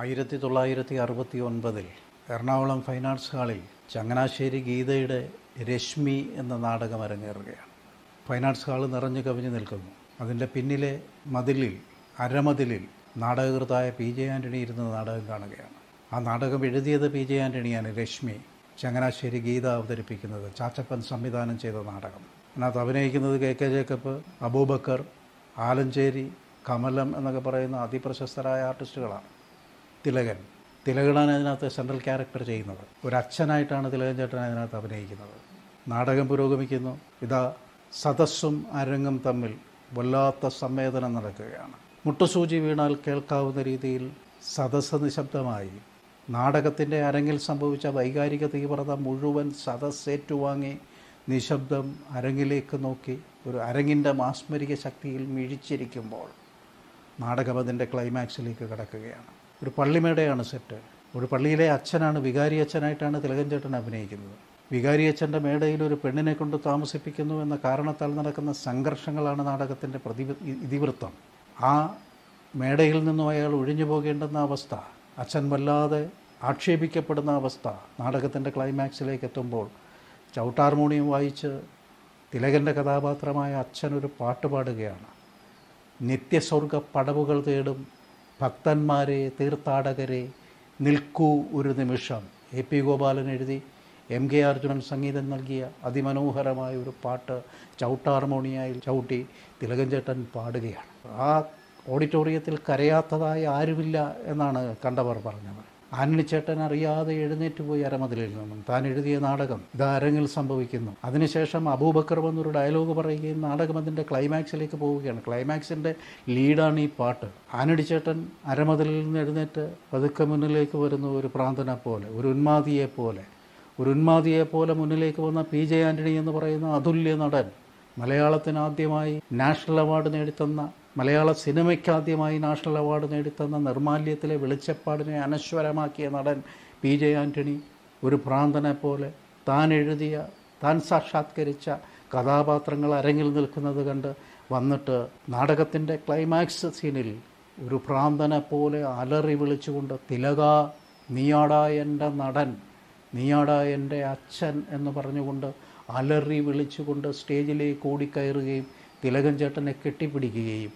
ആയിരത്തി തൊള്ളായിരത്തി അറുപത്തി ഒൻപതിൽ എറണാകുളം ഫൈൻ ആർട്സ് ഹാളിൽ ചങ്ങനാശ്ശേരി ഗീതയുടെ രശ്മി എന്ന നാടകം അരങ്ങേറുകയാണ്. ഫൈൻ ആർട്സ് ഹാൾ നിറഞ്ഞു കവിഞ്ഞു നിൽക്കുന്നു. അതിന്റെ പിന്നിലെ മതിലിൽ അരമതിലിൽ നാടകകൃതായ പി ജെ ആന്റണി ഇരുന്ന് നാടകം കാണുകയാണ്. ആ നാടകം എഴുതിയത് പി ജെ ആന്റണിയാണ് രശ്മി. ചങ്ങനാശ്ശേരി ഗീത അവതരിപ്പിക്കുന്നത് ചാച്ചപ്പൻ സംവിധാനം ചെയ്ത നാടകം. അതിനകത്ത് അഭിനയിക്കുന്നത് കെ കെ ജേക്കബ് അബൂബക്കർ ആലഞ്ചേരി കമലം എന്നൊക്കെ പറയുന്ന അതിപ്രശസ്തരായ ആർട്ടിസ്റ്റുകളാണ്. തിലകൻ. തിലകനാണ് അതിനകത്ത് സെൻട്രൽ ക്യാരക്ടർ ചെയ്യുന്നത്. ഒരു അച്ഛനായിട്ടാണ് തിലകൻ ചേട്ടൻ അതിനകത്ത് അഭിനയിക്കുന്നത്. നാടകം പുരോഗമിക്കുന്നു. ഇതാ സദസ്സും അരങ്ങും തമ്മിൽ വല്ലാത്ത സംവേദനം നടക്കുകയാണ്. മുട്ടുസൂചി വീണാൽ കേൾക്കാവുന്ന രീതിയിൽ സദസ്സ് നിശബ്ദമായി. നാടകത്തിന്റെ അരങ്ങിൽ സംഭവിച്ച വൈകാരിക തീവ്രത മുഴുവൻ സദസ് ഏറ്റുവാങ്ങി നിശബ്ദം അരങ്ങിലേക്ക് നോക്കി ഒരു അരങ്ങിന്റെ മാസ്മരിക ശക്തിയിൽ മിഴിച്ചിരിക്കുമ്പോൾ നാടകം അതിന്റെ ക്ലൈമാക്സിലേക്ക് കടക്കുകയാണ്. ഒരു പള്ളിമേടയാണ് സെറ്റ്. ഒരു പള്ളിയിലെ അച്ഛനാണ് വികാരി അച്ഛനായിട്ടാണ് തിലകൻ ചേട്ടൻ അഭിനയിക്കുന്നത്. വികാരി അച്ഛന്റെ മേടയിൽ ഒരു പെണ്ണിനെ കൊണ്ട് താമസിപ്പിക്കുന്നു എന്ന കാരണത്താൽ നടക്കുന്ന സംഘർഷങ്ങളാണ് നാടകത്തിന്റെ പ്രതി ഇതിവൃത്തം. ആ മേടയിൽ നിന്നും അയാൾ ഒഴിഞ്ഞു പോകേണ്ടുന്ന അവസ്ഥ അച്ഛൻ വല്ലാതെ ആക്ഷേപിക്കപ്പെടുന്ന അവസ്ഥ നാടകത്തിന്റെ ക്ലൈമാക്സിലേക്ക് എത്തുമ്പോൾ ചവിട്ടാർമോണിയം വായിച്ച് തിലകന്റെ കഥാപാത്രമായ അച്ഛൻ ഒരു പാട്ട് പാടുകയാണ്. നിത്യസ്വർഗ പടവുകൾ തേടും ഭക്തന്മാരെ തീർത്ഥാടകരെ നിൽക്കൂ ഒരു നിമിഷം. എ പി ഗോപാലൻ എഴുതി. എം കെ അർജുനൻ സംഗീതം നൽകിയ അതിമനോഹരമായ ഒരു പാട്ട് ചവിട്ടാർമോണിയായി ചവിട്ടി തിലകൻ ചേട്ടൻ പാടുകയാണ്. ആ ഓഡിറ്റോറിയത്തിൽ കരയാത്തതായി ആരുമില്ല എന്നാണ് കണ്ടവർ പറഞ്ഞത്. ആന്റണി ചേട്ടൻ അറിയാതെ എഴുന്നേറ്റ് പോയി അരമതിലിൽ നിന്നും താൻ എഴുതിയ നാടകം ഇത് അരങ്ങിൽ സംഭവിക്കുന്നു. അതിനുശേഷം അബൂബക്കർ വന്നൊരു ഡയലോഗ് പറയുകയും നാടകം അതിന്റെ ക്ലൈമാക്സിലേക്ക് പോവുകയാണ്. ക്ലൈമാക്സിന്റെ ലീഡാണ് ഈ പാട്ട്. ആനടി ചേട്ടൻ അരമതിലിൽ നിന്ന് എഴുന്നേറ്റ് പതുക്കെ മുന്നിലേക്ക് വരുന്ന ഒരു പ്രാന്തനെ പോലെ ഒരു ഉന്മാദിയെ പോലെ ഒരു ഉന്മാദിയെ പോലെ മുന്നിലേക്ക് വന്ന പി ജെ ആന്റണി എന്ന് പറയുന്ന അതുല്യ നടൻ മലയാളത്തിന് ആദ്യമായി നാഷണൽ അവാർഡ് നേടിത്തന്ന മലയാള സിനിമയ്ക്കാദ്യമായി നാഷണൽ അവാർഡ് നേടിത്തന്ന നിർമാല്യത്തിലെ വെളിച്ചപ്പാടിനെ അനശ്വരമാക്കിയ നടൻ പി ജെ ആന്റണി ഒരു ഭ്രാന്തനെ പോലെ താൻ എഴുതിയ താൻ സാക്ഷാത്കരിച്ച കഥാപാത്രങ്ങൾ അരങ്ങിൽ നിൽക്കുന്നത് കണ്ട് വന്നിട്ട് നാടകത്തിന്റെ ക്ലൈമാക്സ് സീനിൽ ഒരു ഭ്രാന്തനെ പോലെ അലറി വിളിച്ചുകൊണ്ട് തിലക നീയാടാ എന്റെ നടൻ നീയാടാ എന്റെ അച്ഛൻ എന്ന് പറഞ്ഞുകൊണ്ട് അലറി വിളിച്ചുകൊണ്ട് സ്റ്റേജിലേക്ക് ഓടിക്കയറുകയും തിലകൻ ചേട്ടനെ കെട്ടിപ്പിടിക്കുകയും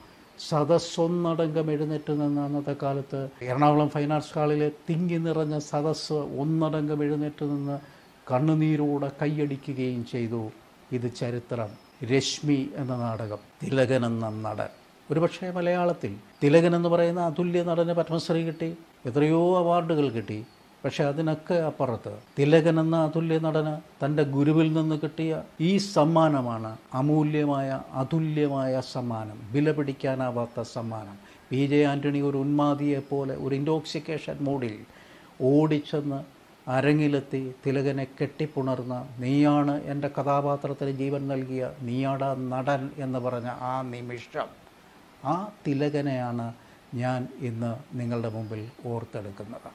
സദസ്സൊന്നടങ്കം എഴുന്നേറ്റ് നിന്ന് അന്നത്തെ കാലത്ത്. എറണാകുളം ഫൈൻ ആർട്സ് ഹാളിലെ തിങ്ങി നിറഞ്ഞ സദസ്സ് ഒന്നടങ്കം എഴുന്നേറ്റ് നിന്ന് കണ്ണുനീരോടെ കൈയടിക്കുകയും ചെയ്തു. ഇത് ചരിത്രം. രശ്മി എന്ന നാടകം. തിലകൻ എന്ന നടൻ. ഒരുപക്ഷെ മലയാളത്തിൽ തിലകൻ എന്ന് പറയുന്ന അതുല്യ നടന് പത്മശ്രീ കിട്ടി. എത്രയോ അവാർഡുകൾ കിട്ടി. പക്ഷെ അതിനൊക്കെ അപ്പുറത്ത് തിലകൻ എന്ന അതുല്യ നടന് തന്റെ ഗുരുവിൽ നിന്ന് കിട്ടിയ ഈ സമ്മാനമാണ് അമൂല്യമായ അതുല്യമായ സമ്മാനം വില പിടിക്കാനാവാത്ത സമ്മാനം. പി ജെ ആന്റണി ഒരു ഉന്മാദിയെപ്പോലെ ഒരു ഇൻടോക്സിക്കേഷൻ മോഡിൽ ഓടിച്ചെന്ന് അരങ്ങിലെത്തി തിലകനെ കെട്ടിപ്പുണർന്ന നീയാണ് എന്റെ കഥാപാത്രത്തിന് ജീവൻ നൽകിയ നീയാട നടൻ എന്ന് പറഞ്ഞ ആ നിമിഷം ആ തിലകനെയാണ് ഞാൻ ഇന്ന് നിങ്ങളുടെ മുമ്പിൽ ഓർത്തെടുക്കുന്നത്.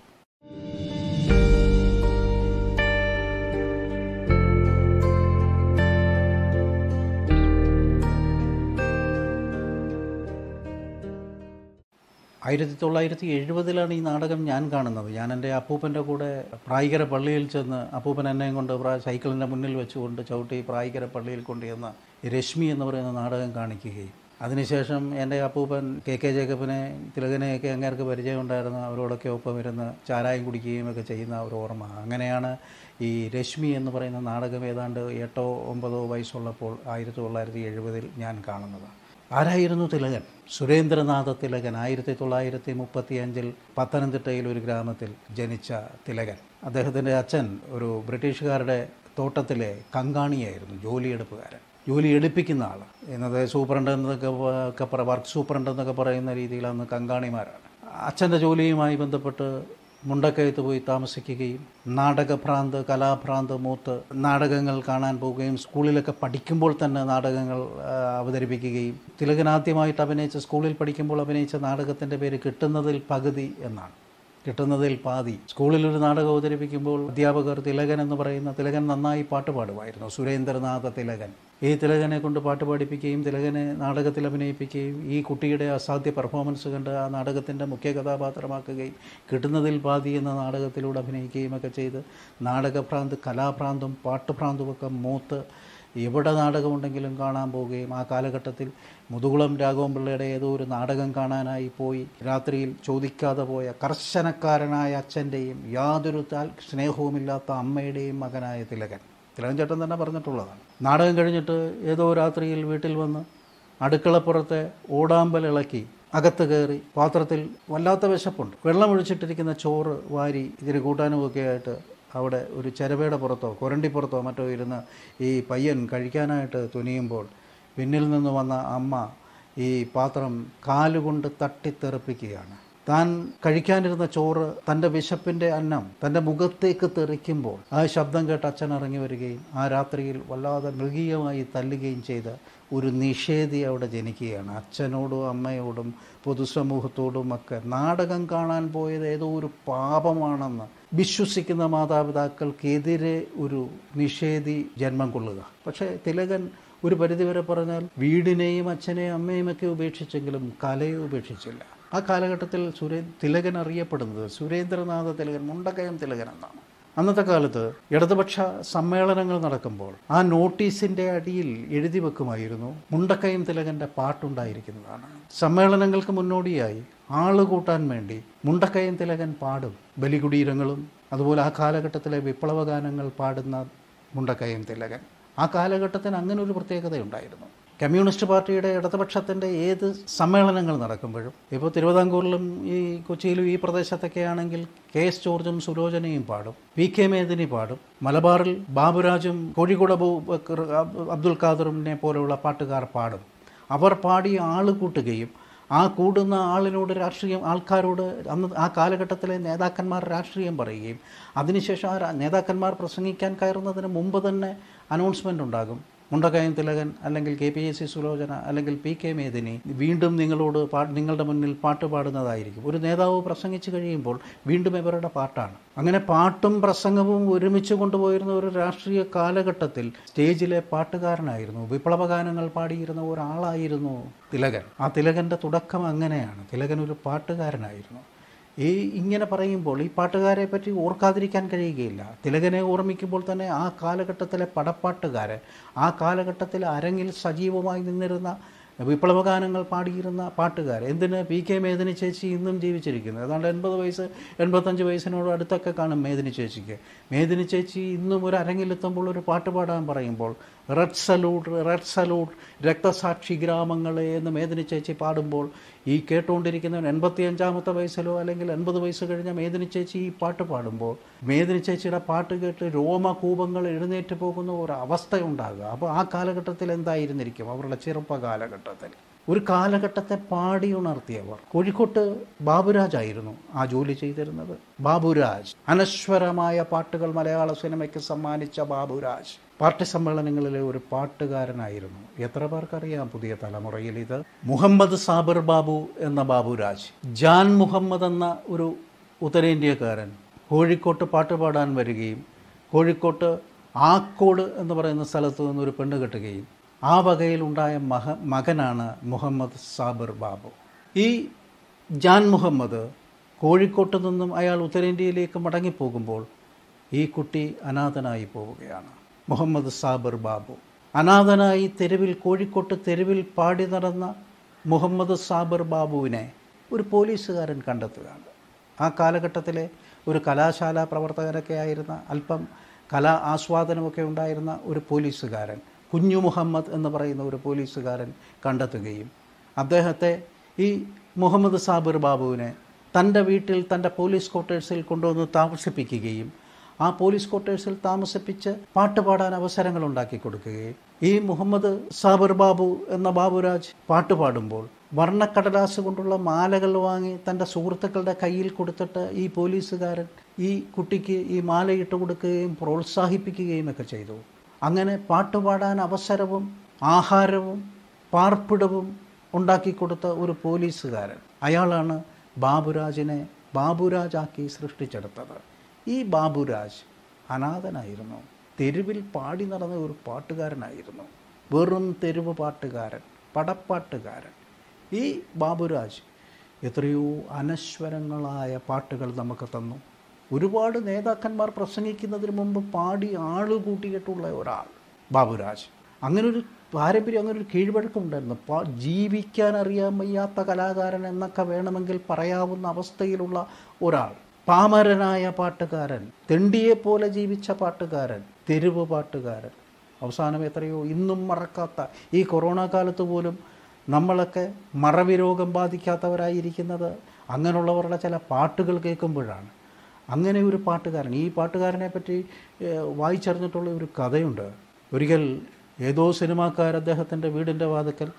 ആയിരത്തി തൊള്ളായിരത്തി എഴുപതിലാണ് ഈ നാടകം ഞാൻ കാണുന്നത്. ഞാൻ എന്റെ അപ്പൂപ്പന്റെ കൂടെ പ്രായികര പള്ളിയിൽ ചെന്ന് അപ്പൂപ്പൻ എന്നെയും കൊണ്ട് സൈക്കിളിന്റെ മുന്നിൽ വെച്ചുകൊണ്ട് ചവിട്ടി പ്രായികര പള്ളിയിൽ കൊണ്ടുചെന്ന് രശ്മി എന്ന് പറയുന്ന നാടകം കാണിക്കുകയും. അതിനുശേഷം എന്റെ അപ്പൂപ്പൻ കെ കെ ജേക്കബിനെ തിലകനെയൊക്കെ അങ്ങേർക്ക് പരിചയമുണ്ടായിരുന്നു അവരോടൊക്കെ ഒപ്പം ഇരുന്ന് ചാരായം കുടിക്കുകയും ഒക്കെ ചെയ്യുന്ന ഒരു ഓർമ്മ. അങ്ങനെയാണ് ഈ രശ്മി എന്ന് പറയുന്ന നാടകം ഏതാണ്ട് എട്ടോ ഒമ്പതോ വയസ്സുള്ളപ്പോൾ ആയിരത്തി തൊള്ളായിരത്തി എഴുപതിൽ ഞാൻ കാണുന്നത്. ആരായിരുന്നു തിലകൻ? സുരേന്ദ്രനാഥ തിലകൻ ആയിരത്തി തൊള്ളായിരത്തി മുപ്പത്തി അഞ്ചിൽ പത്തനംതിട്ടയിൽ ഒരു ഗ്രാമത്തിൽ ജനിച്ച തിലകൻ. അദ്ദേഹത്തിന്റെ അച്ഛൻ ഒരു ബ്രിട്ടീഷുകാരുടെ തോട്ടത്തിലെ കങ്കാണിയായിരുന്നു ജോലിയെടുപ്പുകാരൻ. ജോലി എടുപ്പിക്കുന്ന ആൾ എന്നത് സൂപ്രണ്ട് എന്നൊക്കെ വർക്ക് സൂപ്രണ്ട് എന്നൊക്കെ പറയുന്ന രീതിയിലാണ് കങ്കാണിമാരാണ്. അച്ഛന്റെ ജോലിയുമായി ബന്ധപ്പെട്ട് മുണ്ടക്കയത്ത് പോയി താമസിക്കുകയും നാടകഭ്രാന്ത് കലാഭ്രാന്ത് മൂത്ത് നാടകങ്ങൾ കാണാൻ പോവുകയും സ്കൂളിലൊക്കെ പഠിക്കുമ്പോൾ തന്നെ നാടകങ്ങൾ അവതരിപ്പിക്കുകയും തിലകനാദ്യമായിട്ട് അഭിനയിച്ച സ്കൂളിൽ പഠിക്കുമ്പോൾ അഭിനയിച്ച നാടകത്തിന്റെ പേര് കിട്ടുന്നതിൽ പകുതി എന്നാണ്. കിട്ടുന്നതിൽ പാതി. സ്കൂളിൽ ഒരു നാടകം അവതരിപ്പിക്കുമ്പോൾ അധ്യാപകർ തിലകൻ എന്ന് പറയുന്ന തിലകൻ നന്നായി പാട്ട് പാടുമായിരുന്നു. സുരേന്ദ്രനാഥ തിലകൻ. ഈ തിലകനെ കൊണ്ട് പാട്ട് പാടിപ്പിക്കുകയും തിലകനെ നാടകത്തിൽ അഭിനയിപ്പിക്കുകയും ഈ കുട്ടിയുടെ അസാധ്യ പെർഫോമൻസ് കണ്ട് ആ നാടകത്തിന്റെ മുഖ്യ കഥാപാത്രമാക്കുകയും കിട്ടുന്നതിൽ പാതി എന്ന നാടകത്തിലൂടെ അഭിനയിക്കുകയും ഒക്കെ ചെയ്ത് നാടകഭ്രാന്ത് കലാഭ്രാന്തും പാട്ടുഭ്രാന്തുമൊക്കെ മൂത്ത് എവിടെ നാടകമുണ്ടെങ്കിലും കാണാൻ പോവുകയും ആ കാലഘട്ടത്തിൽ മുതുകുളം രാഘവൻപിള്ളയുടെ ഏതോ ഒരു നാടകം കാണാനായി പോയി. രാത്രിയിൽ ചോദിക്കാതെ പോയ കർശനക്കാരനായ അച്ഛന്റെയും യാതൊരു താൽ സ്നേഹവുമില്ലാത്ത അമ്മയുടെയും മകനായ തിലകൻ. തിലകൻ ചേട്ടൻ തന്നെ പറഞ്ഞിട്ടുള്ളതാണ്. നാടകം കഴിഞ്ഞിട്ട് ഏതോ രാത്രിയിൽ വീട്ടിൽ വന്ന് അടുക്കളപ്പുറത്തെ ഓടാമ്പൽ ഇളക്കി അകത്ത് കയറി പാത്രത്തിൽ വല്ലാത്ത വിശപ്പുണ്ട്. വെള്ളം ഒഴിച്ചിട്ടിരിക്കുന്ന ചോറ് വാരി ഇതിന് കൂട്ടാനുമൊക്കെ ആയിട്ട് അവിടെ ഒരു ചെരവയുടെ പുറത്തോ കൊരണ്ടിപ്പുറത്തോ മറ്റോ ഇരുന്ന് ഈ പയ്യൻ കഴിക്കാനായിട്ട് തുനിയുമ്പോൾ പിന്നിൽ നിന്ന് വന്ന അമ്മ ഈ പാത്രം കാലുകൊണ്ട് തട്ടിത്തെറിപ്പിക്കുകയാണ്. താൻ കഴിക്കാനിരുന്ന ചോറ് തന്റെ വിശപ്പിന്റെ അന്നം തന്റെ മുഖത്തേക്ക് തെറിക്കുമ്പോൾ ആ ശബ്ദം കേട്ട് അച്ഛൻ ഇറങ്ങി വരികയും ആ രാത്രിയിൽ വല്ലാതെ മൃഗീയമായി തല്ലുകയും ചെയ്ത ഒരു നിഷേധി അവിടെ ജനിക്കുകയാണ്. അച്ഛനോടും അമ്മയോടും പൊതുസമൂഹത്തോടും ഒക്കെ നാടകം കാണാൻ പോയത് ഏതോ ഒരു പാപമാണെന്ന് വിശ്വസിക്കുന്ന മാതാപിതാക്കൾക്കെതിരെ ഒരു നിഷേധി ജന്മം കൊള്ളുക. പക്ഷേ തിലകൻ ഒരു പരിധിവരെ പറഞ്ഞാൽ വീടിനെയും അച്ഛനെയും അമ്മയും ഒക്കെ ഉപേക്ഷിച്ചെങ്കിലും കലയെ ഉപേക്ഷിച്ചില്ല. ആ കാലഘട്ടത്തിൽ സുരേ തിലകൻ അറിയപ്പെടുന്നത് സുരേന്ദ്രനാഥ തിലകൻ മുണ്ടക്കയം തിലകൻ എന്നാണ്. അന്നത്തെ കാലത്ത് ഇടതുപക്ഷ സമ്മേളനങ്ങൾ നടക്കുമ്പോൾ ആ നോട്ടീസിന്റെ അടിയിൽ എഴുതി വെക്കുമായിരുന്നു മുണ്ടക്കയം തിലകന്റെ പാട്ടുണ്ടായിരിക്കുന്നതാണ്. സമ്മേളനങ്ങൾക്ക് മുന്നോടിയായി ആൾ കൂട്ടാൻ വേണ്ടി മുണ്ടക്കയം തിലകൻ പാടും ബലികുടീരങ്ങളും അതുപോലെ ആ കാലഘട്ടത്തിലെ വിപ്ലവ ഗാനങ്ങൾ പാടുന്ന മുണ്ടക്കയം തിലകൻ. ആ കാലഘട്ടത്തിന് അങ്ങനെ ഒരു പ്രത്യേകതയുണ്ടായിരുന്നു. കമ്മ്യൂണിസ്റ്റ് പാർട്ടിയുടെ ഇടതുപക്ഷത്തിന്റെ ഏത് സമ്മേളനങ്ങൾ നടക്കുമ്പോഴും ഇപ്പോൾ തിരുവിതാംകൂറിലും ഈ കൊച്ചിയിലും ഈ പ്രദേശത്തൊക്കെ ആണെങ്കിൽ കെ എസ് ജോർജും സുലോചനയും പാടും വി കെ മേദിനി പാടും മലബാറിൽ ബാബുരാജും കോഴിക്കോട് അബ്ദുൽ ഖാദറിനെ പോലെയുള്ള പാട്ടുകാർ പാടും. അവർ പാടി ആൾ കൂട്ടുകയും ആ കൂടുന്ന ആളിനോട് രാഷ്ട്രീയം ആൾക്കാരോട് അന്ന് ആ കാലഘട്ടത്തിലെ നേതാക്കന്മാർ രാഷ്ട്രീയം പറയുകയും അതിനുശേഷം ആ നേതാക്കന്മാർ പ്രസംഗിക്കാൻ കയറുന്നതിന് മുമ്പ് തന്നെ അനൗൺസ്മെന്റ് ഉണ്ടാകും. മുണ്ടക്കയം തിലകൻ അല്ലെങ്കിൽ K P S C Sulochana അല്ലെങ്കിൽ പി കെ മേദിനി വീണ്ടും നിങ്ങളോട് നിങ്ങളുടെ മുന്നിൽ പാട്ട് പാടുന്നതായിരിക്കും. ഒരു നേതാവ് പ്രസംഗിച്ചു കഴിയുമ്പോൾ വീണ്ടും ഇവരുടെ പാട്ടാണ്. അങ്ങനെ പാട്ടും പ്രസംഗവും ഒരുമിച്ച് കൊണ്ടുപോയിരുന്ന ഒരു രാഷ്ട്രീയ കാലഘട്ടത്തിൽ സ്റ്റേജിലെ പാട്ടുകാരനായിരുന്നു. വിപ്ലവഗാനങ്ങൾ പാടിയിരുന്ന ഒരാളായിരുന്നു തിലകൻ. ആ തിലകന്റെ തുടക്കം അങ്ങനെയാണ്. തിലകൻ ഒരു പാട്ടുകാരനായിരുന്നു. ഈ ഇങ്ങനെ പറയുമ്പോൾ ഈ പാട്ടുകാരെ പറ്റി ഓർക്കാതിരിക്കാൻ കഴിയുകയില്ല. തിലകനെ ഓർമ്മിക്കുമ്പോൾ തന്നെ ആ കാലഘട്ടത്തിലെ പടപ്പാട്ടുകാരൻ ആ കാലഘട്ടത്തിൽ അരങ്ങിൽ സജീവമായി നിന്നിരുന്ന വിപ്ലവഗാനങ്ങൾ പാടിയിരുന്ന പാട്ടുകാർ എന്തിന് പി കെ മേദിനി ചേച്ചി ഇന്നും ജീവിച്ചിരിക്കുന്നത് ഏതാണ്ട് എൺപത് വയസ്സ് എൺപത്തഞ്ച് വയസ്സിനോട് അടുത്തൊക്കെ കാണും മേദിനി ചേച്ചിക്ക്. മേദിനി ചേച്ചി ഇന്നും ഒരു അരങ്ങിലെത്തുമ്പോൾ ഒരു പാട്ട് പാടാൻ പറയുമ്പോൾ റെഡ് സലൂട്ട് റെഡ് സലൂട്ട് രക്തസാക്ഷി ഗ്രാമങ്ങളെ എന്ന് മേദിനി ചേച്ചി പാടുമ്പോൾ ഈ കേട്ടുകൊണ്ടിരിക്കുന്നവൻ എൺപത്തി അഞ്ചാമത്തെ വയസ്സിലോ അല്ലെങ്കിൽ എൺപത് വയസ്സ് കഴിഞ്ഞ മേദിനി ചേച്ചി ഈ പാട്ട് പാടുമ്പോൾ മേദിനി ചേച്ചിയുടെ പാട്ട് കേട്ട് രോമകൂപങ്ങൾ എഴുന്നേറ്റ് പോകുന്ന ഒരു അവസ്ഥയുണ്ടാകുക. അപ്പോൾ ആ കാലഘട്ടത്തിൽ എന്തായിരുന്നിരിക്കും? അവരുടെ ചെറുപ്പ കാലഘട്ടത്തിൽ ഒരു കാലഘട്ടത്തെ പാടി ഉണർത്തിയവർ. കോഴിക്കോട്ട് ബാബുരാജായിരുന്നു ആ ജോലി ചെയ്തിരുന്നത്. ബാബുരാജ് അനശ്വരമായ പാട്ടുകൾ മലയാള സിനിമയ്ക്ക് സമ്മാനിച്ച ബാബുരാജ്. പാർട്ടി സമ്മേളനങ്ങളിലെ ഒരു പാട്ടുകാരനായിരുന്നു. എത്ര പേർക്കറിയാം പുതിയ തലമുറയിൽ ഇത് മുഹമ്മദ് സാബിർ ബാബു എന്ന ബാബുരാജ് ജാൻ മുഹമ്മദ് എന്ന ഒരു ഉത്തരേന്ത്യക്കാരൻ. കോഴിക്കോട്ട് പാട്ട് പാടാൻ വരികയും കോഴിക്കോട്ട് ആക്കോട് എന്ന് പറയുന്ന സ്ഥലത്ത് നിന്നൊരു പെണ്ണ് കെട്ടുകയും ആ വകയിലുണ്ടായ മഹ മകനാണ് മുഹമ്മദ് സാബിർ ബാബു. ഈ ജാൻ മുഹമ്മദ് കോഴിക്കോട്ട് നിന്നും അയാൾ ഉത്തരേന്ത്യയിലേക്ക് മടങ്ങിപ്പോകുമ്പോൾ ഈ കുട്ടി അനാഥനായി പോവുകയാണ്. മുഹമ്മദ് സാബിർ ബാബു. അനാഥനായി തെരുവിൽ കോഴിക്കോട്ട് തെരുവിൽ പാടി നടന്ന മുഹമ്മദ് സാബിർ ബാബുവിനെ ഒരു പോലീസുകാരൻ കണ്ടെത്തുകയാണ്. ആ കാലഘട്ടത്തിലെ ഒരു കലാശാല പ്രവർത്തകരൊക്കെ ആയിരുന്ന അല്പം കലാ ആസ്വാദനമൊക്കെ ഉണ്ടായിരുന്ന ഒരു പോലീസുകാരൻ കുഞ്ഞു മുഹമ്മദ് എന്ന് പറയുന്ന ഒരു പോലീസുകാരൻ കണ്ടെത്തുകയും അദ്ദേഹത്തെ ഈ മുഹമ്മദ് സാബിർ ബാബുവിനെ തന്റെ വീട്ടിൽ തന്റെ പോലീസ് ക്വാർട്ടേഴ്സിൽ കൊണ്ടുവന്ന് താമസിപ്പിക്കുകയും ആ പോലീസ് ക്വാർട്ടേഴ്സിൽ താമസിപ്പിച്ച് പാട്ട് പാടാൻ അവസരങ്ങൾ ഉണ്ടാക്കി കൊടുക്കുകയും ഈ മുഹമ്മദ് സാബിർ ബാബു എന്ന ബാബുരാജ് പാട്ട് പാടുമ്പോൾ വർണക്കടലാസ് കൊണ്ടുള്ള മാലകൾ വാങ്ങി തന്റെ സുഹൃത്തുക്കളുടെ കയ്യിൽ കൊടുത്തിട്ട് ഈ പോലീസുകാരൻ ഈ കുട്ടിക്ക് ഈ മാലയിട്ട് കൊടുക്കുകയും പ്രോത്സാഹിപ്പിക്കുകയും ഒക്കെ ചെയ്തു. അങ്ങനെ പാട്ടുപാടാൻ അവസരവും ആഹാരവും പാർപ്പിടവും ഉണ്ടാക്കി കൊടുത്ത ഒരു പോലീസുകാരൻ. അയാളാണ് ബാബുരാജിനെ ബാബുരാജാക്കി സൃഷ്ടിച്ചെടുത്തത്. ഈ ബാബുരാജ് അനാഥനായിരുന്നു. തെരുവിൽ പാടി നടന്ന ഒരു പാട്ടുകാരനായിരുന്നു. വെറും തെരുവ് പാട്ടുകാരൻ പടപ്പാട്ടുകാരൻ. ഈ ബാബുരാജ് എത്രയോ അനശ്വരങ്ങളായ പാട്ടുകൾ നമുക്ക് തന്നു. ഒരുപാട് നേതാക്കന്മാർ പ്രസംഗിക്കുന്നതിന് മുമ്പ് പാടി ആൾ കൂട്ടിയിട്ടുള്ള ഒരാൾ ബാബുരാജ്. അങ്ങനൊരു പാരമ്പര്യം അങ്ങനെ ഒരു കീഴ്വഴക്കമുണ്ടായിരുന്നു പാ ജീവിക്കാൻ അറിയാൻ വയ്യാത്ത കലാകാരൻ എന്നൊക്കെ വേണമെങ്കിൽ പറയാവുന്ന അവസ്ഥയിലുള്ള ഒരാൾ. പാമരനായ പാട്ടുകാരൻ തെണ്ടിയെപ്പോലെ ജീവിച്ച പാട്ടുകാരൻ തെരുവ് പാട്ടുകാരൻ. അവസാനം എത്രയോ ഇന്നും മറക്കാത്ത ഈ കൊറോണ കാലത്ത് പോലും നമ്മളൊക്കെ മറവി രോഗം ബാധിക്കാത്തവരായിരിക്കുന്നത് അങ്ങനെയുള്ളവരുടെ ചില പാട്ടുകൾ കേൾക്കുമ്പോഴാണ്. അങ്ങനെ ഒരു പാട്ടുകാരൻ. ഈ പാട്ടുകാരനെ പറ്റി വായിച്ചറിഞ്ഞിട്ടുള്ള ഒരു കഥയുണ്ട്. ഒരിക്കൽ ഏതോ സിനിമാക്കാർ അദ്ദേഹത്തിന്റെ വീടിന്റെ വാതിക്കൽ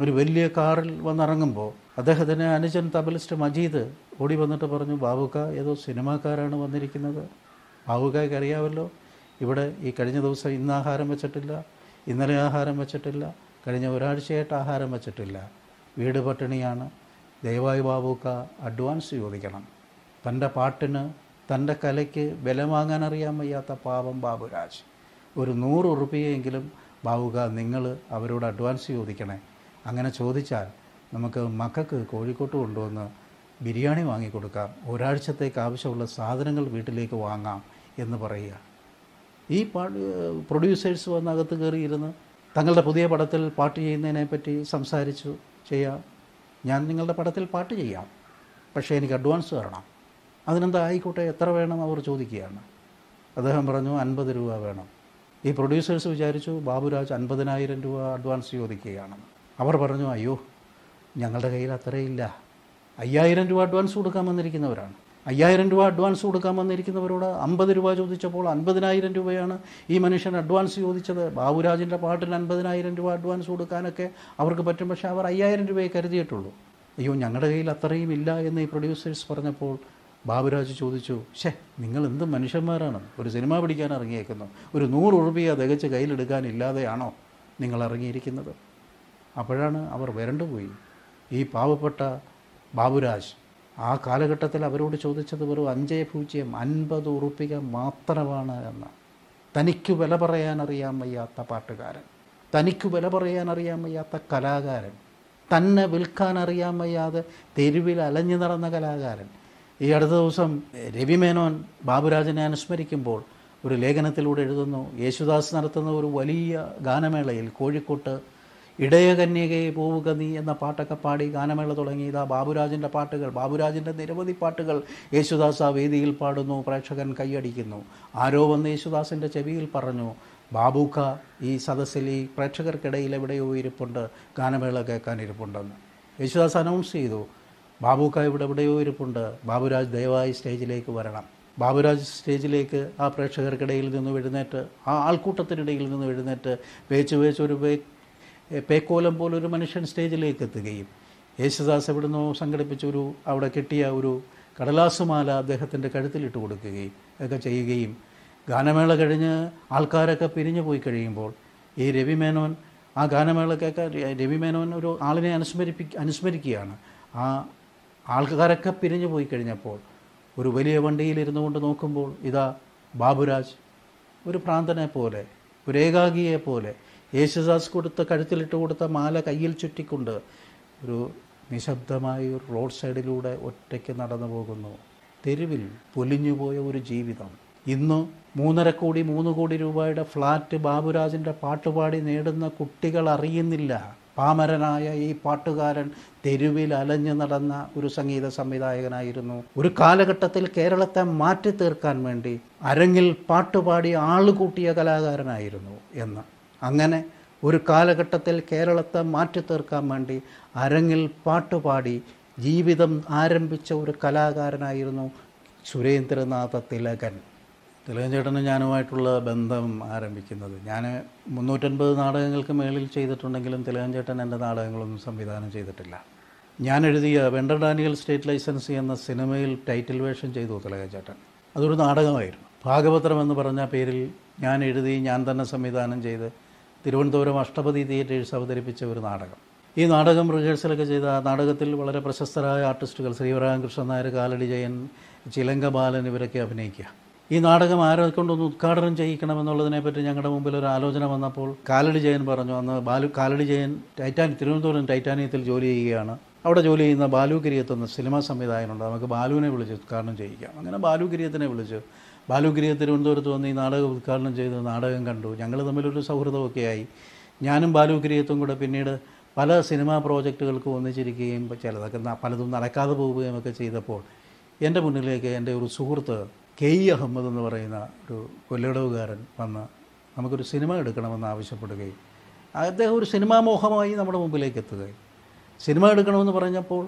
ഒരു വലിയ കാറിൽ വന്നിറങ്ങുമ്പോൾ അദ്ദേഹത്തിന് അനുജൻ തബലിസ്റ്റ് മജീദ് ഓടി വന്നിട്ട് പറഞ്ഞു ബാബുക്ക ഏതോ സിനിമാക്കാരാണ് വന്നിരിക്കുന്നത്. ബാബുക്കായ്ക്ക് അറിയാമല്ലോ ഇവിടെ ഈ കഴിഞ്ഞ ദിവസം ഇന്ന് ആഹാരം വെച്ചിട്ടില്ല ഇന്നലെ ആഹാരം വെച്ചിട്ടില്ല കഴിഞ്ഞ ഒരാഴ്ചയായിട്ട് ആഹാരം വെച്ചിട്ടില്ല. വീട് പട്ടിണിയാണ്. ദയവായി ബാബുക്ക അഡ്വാൻസ് ചോദിക്കണം. തന്റെ പാട്ടിന് തന്റെ കലയ്ക്ക് വില വാങ്ങാൻ അറിയാൻ വയ്യാത്ത പാവം ബാബുരാജ്. ഒരു നൂറ് ഉറുപ്പിയെങ്കിലും ബാബുക നിങ്ങൾ അവരോട് അഡ്വാൻസ് ചോദിക്കണേ. അങ്ങനെ ചോദിച്ചാൽ നമുക്ക് മക്കൾക്ക് കോഴിക്കോട്ട് കൊണ്ടുവന്ന് ബിരിയാണി വാങ്ങിക്കൊടുക്കാം. ഒരാഴ്ചത്തേക്ക് ആവശ്യമുള്ള സാധനങ്ങൾ വീട്ടിലേക്ക് വാങ്ങാം എന്ന് പറയുക. ഈ പാട്ട് പ്രൊഡ്യൂസേഴ്സ് വന്ന് അകത്ത് കയറിയിരുന്ന് തങ്ങളുടെ പുതിയ പടത്തിൽ പാട്ട് ചെയ്യുന്നതിനെപ്പറ്റി സംസാരിച്ചു ചെയ്യാം. ഞാൻ നിങ്ങളുടെ പടത്തിൽ പാട്ട് ചെയ്യാം. പക്ഷേ എനിക്ക് അഡ്വാൻസ് തരണം. അതിനെന്താ ആയിക്കോട്ടെ എത്ര വേണം അവർ ചോദിക്കുകയാണ്. അദ്ദേഹം പറഞ്ഞു അൻപത് രൂപ വേണം. ഈ പ്രൊഡ്യൂസേഴ്സ് വിചാരിച്ചു ബാബുരാജ് അൻപതിനായിരം രൂപ അഡ്വാൻസ് ചോദിക്കുകയാണെന്ന് അവർ പറഞ്ഞു അയ്യോ ഞങ്ങളുടെ കയ്യിൽ അത്രയില്ല. അയ്യായിരം രൂപ അഡ്വാൻസ് കൊടുക്കാൻ വന്നിരിക്കുന്നവരാണ്. അയ്യായിരം രൂപ അഡ്വാൻസ് കൊടുക്കാൻ വന്നിരിക്കുന്നവരോട് അമ്പത് രൂപ ചോദിച്ചപ്പോൾ അൻപതിനായിരം രൂപയാണ് ഈ മനുഷ്യൻ അഡ്വാൻസ് ചോദിച്ചത്. ബാബുരാജിന്റെ പാട്ടിന് അൻപതിനായിരം രൂപ അഡ്വാൻസ് കൊടുക്കാനൊക്കെ അവർക്ക് പറ്റും. പക്ഷേ അവർ അയ്യായിരം രൂപയെ കരുതിയിട്ടുള്ളൂ. അയ്യോ ഞങ്ങളുടെ കയ്യിൽ അത്രയും ഇല്ല എന്ന് ഈ പ്രൊഡ്യൂസേഴ്സ് പറഞ്ഞപ്പോൾ ബാബുരാജ് ചോദിച്ചു ഷേ നിങ്ങൾ എന്ത് മനുഷ്യന്മാരാണ്? ഒരു സിനിമ പിടിക്കാൻ ഇറങ്ങിയേക്കുന്നു. ഒരു നൂറ് ഉറുപ്പിയ തികച്ച് കയ്യിലെടുക്കാനില്ലാതെയാണോ നിങ്ങൾ ഇറങ്ങിയിരിക്കുന്നത്? അപ്പോഴാണ് അവർ വരണ്ടുപോയി. ഈ പാവപ്പെട്ട ബാബുരാജ് ആ കാലഘട്ടത്തിൽ അവരോട് ചോദിച്ചത് വെറും അഞ്ചേ പൂജ്യം അൻപത് ഉറുപ്പിക മാത്രമാണ് എന്ന്. തനിക്ക് വില പറയാൻ അറിയാൻ വയ്യാത്ത പാട്ടുകാരൻ. തനിക്ക് വില പറയാൻ അറിയാൻ വയ്യാത്ത കലാകാരൻ. തന്നെ വിൽക്കാൻ അറിയാൻ വയ്യാതെ തെരുവിൽ അലഞ്ഞു നടന്ന കലാകാരൻ. ഈ അടുത്ത ദിവസം രവിമേനോൻ ബാബുരാജനെ അനുസ്മരിക്കുമ്പോൾ ഒരു ലേഖനത്തിലൂടെ എഴുതുന്നു യേശുദാസ് നടത്തുന്ന ഒരു വലിയ ഗാനമേളയിൽ കോഴിക്കോട്ട് ഇടയകന്യകയെ പോവുക നീ എന്ന പാട്ടൊക്കെ പാടി ഗാനമേള തുടങ്ങി. ഇതാ ബാബുരാജിന്റെ പാട്ടുകൾ ബാബുരാജിന്റെ നിരവധി പാട്ടുകൾ യേശുദാസ് ആ വേദിയിൽ പാടുന്നു പ്രേക്ഷകൻ കൈയടിക്കുന്നു. ആരോ വന്ന് യേശുദാസിന്റെ ചെവിയിൽ പറഞ്ഞു ബാബുക്ക ഈ സദസ്സിൽ ഈ പ്രേക്ഷകർക്കിടയിൽ എവിടെയോ ഇരിപ്പുണ്ട് ഗാനമേള കേൾക്കാൻ ഇരിപ്പുണ്ടെന്ന് യേശുദാസ് അനൗൺസ് ചെയ്തു ബാബുക്ക ഇവിടെ എവിടെയോ ഇരിപ്പുണ്ട്. ബാബുരാജ് ദയവായി സ്റ്റേജിലേക്ക് വരണം. ബാബുരാജ് സ്റ്റേജിലേക്ക് ആ പ്രേക്ഷകർക്കിടയിൽ നിന്ന് എഴുന്നേറ്റ് ആ ആൾക്കൂട്ടത്തിനിടയിൽ നിന്ന് എഴുന്നേറ്റ് വേച്ച് വേച്ച് ഒരു വേ പേക്കോലം പോലൊരു മനുഷ്യൻ സ്റ്റേജിലേക്ക് എത്തുകയും യേശുദാസ് എവിടുന്നോ സംഘടിപ്പിച്ച ഒരു അവിടെ കിട്ടിയ ഒരു കടലാസുമാല അദ്ദേഹത്തിന്റെ കഴുത്തിലിട്ട് കൊടുക്കുകയും ഒക്കെ ചെയ്യുകയും ഗാനമേള കഴിഞ്ഞ് ആൾക്കാരൊക്കെ പിരിഞ്ഞു പോയി കഴിയുമ്പോൾ ഈ രവിമേനോൻ ആ ഗാനമേളക്കൊക്കെ രവി രവിമേനോൻ ഒരു ആളിനെ അനുസ്മരിപ്പി അനുസ്മരിക്കുകയാണ്. ആ ആൾക്കാരൊക്കെ പിരിഞ്ഞു പോയി കഴിഞ്ഞപ്പോൾ ഒരു വലിയ വണ്ടിയിലിരുന്നു കൊണ്ട് നോക്കുമ്പോൾ ഇതാ ബാബുരാജ്. ഒരു പ്രാന്തനെ പോലെ ഒരു ഏകാഗിയെ പോലെ യേശുദാസ് കൊടുത്ത കഴുത്തിലിട്ട് കൊടുത്ത മാല കയ്യിൽ ചുറ്റിക്കൊണ്ട് ഒരു നിശബ്ദമായി ഒരു റോഡ് സൈഡിലൂടെ ഒറ്റയ്ക്ക് നടന്നു പോകുന്നു. തെരുവിൽ പൊലിഞ്ഞുപോയ ഒരു ജീവിതം. ഇന്ന് മൂന്നര കോടി മൂന്ന് കോടി രൂപയുടെ ഫ്ലാറ്റ് ബാബുരാജിന്റെ പാട്ടുപാടി നേടുന്ന കുട്ടികൾ അറിയുന്നില്ല. പാമരനായ ഈ പാട്ടുകാരൻ തെരുവിൽ അലഞ്ഞു നടന്ന ഒരു സംഗീത സംവിധായകനായിരുന്നു. ഒരു കാലഘട്ടത്തിൽ കേരളത്തെ മാറ്റി തീർക്കാൻ വേണ്ടി അരങ്ങിൽ പാട്ടുപാടി ആളുകൂട്ടിയ കലാകാരനായിരുന്നു എന്ന്. അങ്ങനെ ഒരു കാലഘട്ടത്തിൽ കേരളത്തെ മാറ്റി തീർക്കാൻ വേണ്ടി അരങ്ങിൽ പാട്ടുപാടി ജീവിതം ആരംഭിച്ച ഒരു കലാകാരനായിരുന്നു സുരേന്ദ്രനാഥ തിലകൻ. തിലകൻ ചേട്ടനും ഞാനുമായിട്ടുള്ള ബന്ധം ആരംഭിക്കുന്നത്. ഞാൻ മുന്നൂറ്റൻപത് നാടകങ്ങൾക്ക് മേളിൽ ചെയ്തിട്ടുണ്ടെങ്കിലും തിലകൻ ചേട്ടൻ എന്റെ നാടകങ്ങളൊന്നും സംവിധാനം ചെയ്തിട്ടില്ല. ഞാൻ എഴുതിയ വെണ്ടർ ഡാനിയൽ സ്റ്റേറ്റ് ലൈസൻസ് എന്ന സിനിമയിൽ ടൈറ്റിൽ വേഷം ചെയ്തു തിലകൻ ചേട്ടൻ അതൊരു നാടകമായിരുന്നു. ഭാഗവത്രം എന്ന് പറഞ്ഞ പേരിൽ ഞാൻ എഴുതി ഞാൻ തന്നെ സംവിധാനം ചെയ്ത് തിരുവനന്തപുരം അഷ്ടപതി തിയേറ്റേഴ്സ് അവതരിപ്പിച്ച ഒരു നാടകം. ഈ നാടകം റിഹേഴ്സലൊക്കെ ചെയ്ത നാടകത്തിൽ വളരെ പ്രശസ്തരായ ആർട്ടിസ്റ്റുകൾ ശ്രീവരാമകൃഷ്ണൻ നായർ കാലടി ജയൻ ചിലങ്ക ബാലൻ ഇവരൊക്കെ അഭിനയിക്കുക. ഈ നാടകം ആരെ കൊണ്ടൊന്ന് ഉദ്ഘാടനം ചെയ്യിക്കണമെന്നുള്ളതിനെപ്പറ്റി ഞങ്ങളുടെ മുമ്പിൽ ഒരു ആലോചന വന്നപ്പോൾ കാലടി ജയൻ പറഞ്ഞു അന്ന് ബാലു കാലടി ജയൻ ടൈറ്റാനി തിരുവനന്തപുരം ടൈറ്റാനിയത്തിൽ ജോലി ചെയ്യുകയാണ്. അവിടെ ജോലി ചെയ്യുന്ന ബാലു കിരിയത്ത് സിനിമാ സംവിധായകനുണ്ട്. നമുക്ക് ബാലുവിനെ വിളിച്ച് ഉദ്ഘാടനം ചെയ്യിക്കാം. അങ്ങനെ ബാലു കിരിയത്തിനെ വിളിച്ചു ബാലു കിരിയത്ത് തിരുവനന്തപുരത്ത് വന്ന് ഈ നാടകം ഉദ്ഘാടനം ചെയ്ത് നാടകം കണ്ടു. ഞങ്ങൾ തമ്മിലൊരു സൗഹൃദമൊക്കെ ആയി. ഞാനും ബാലു കിരിയത്തും കൂടെ പിന്നീട് പല സിനിമാ പ്രോജക്റ്റുകൾക്ക് ഒന്നിച്ചിരിക്കുകയും ചിലതൊക്കെ പലതും നടക്കാതെ പോവുകയും ഒക്കെ ചെയ്തപ്പോൾ എന്റെ മുന്നിലേക്ക് എന്റെ ഒരു സുഹൃത്ത് കെ ഇ അഹമ്മദ് എന്ന് പറയുന്ന ഒരു കൊല്ലടവുകാരൻ വന്ന് നമുക്കൊരു സിനിമ എടുക്കണമെന്ന് ആവശ്യപ്പെടുകയും അദ്ദേഹം ഒരു സിനിമാ മോഹമായി നമ്മുടെ മുമ്പിലേക്ക് എത്തുകയും. സിനിമ എടുക്കണമെന്ന് പറഞ്ഞപ്പോൾ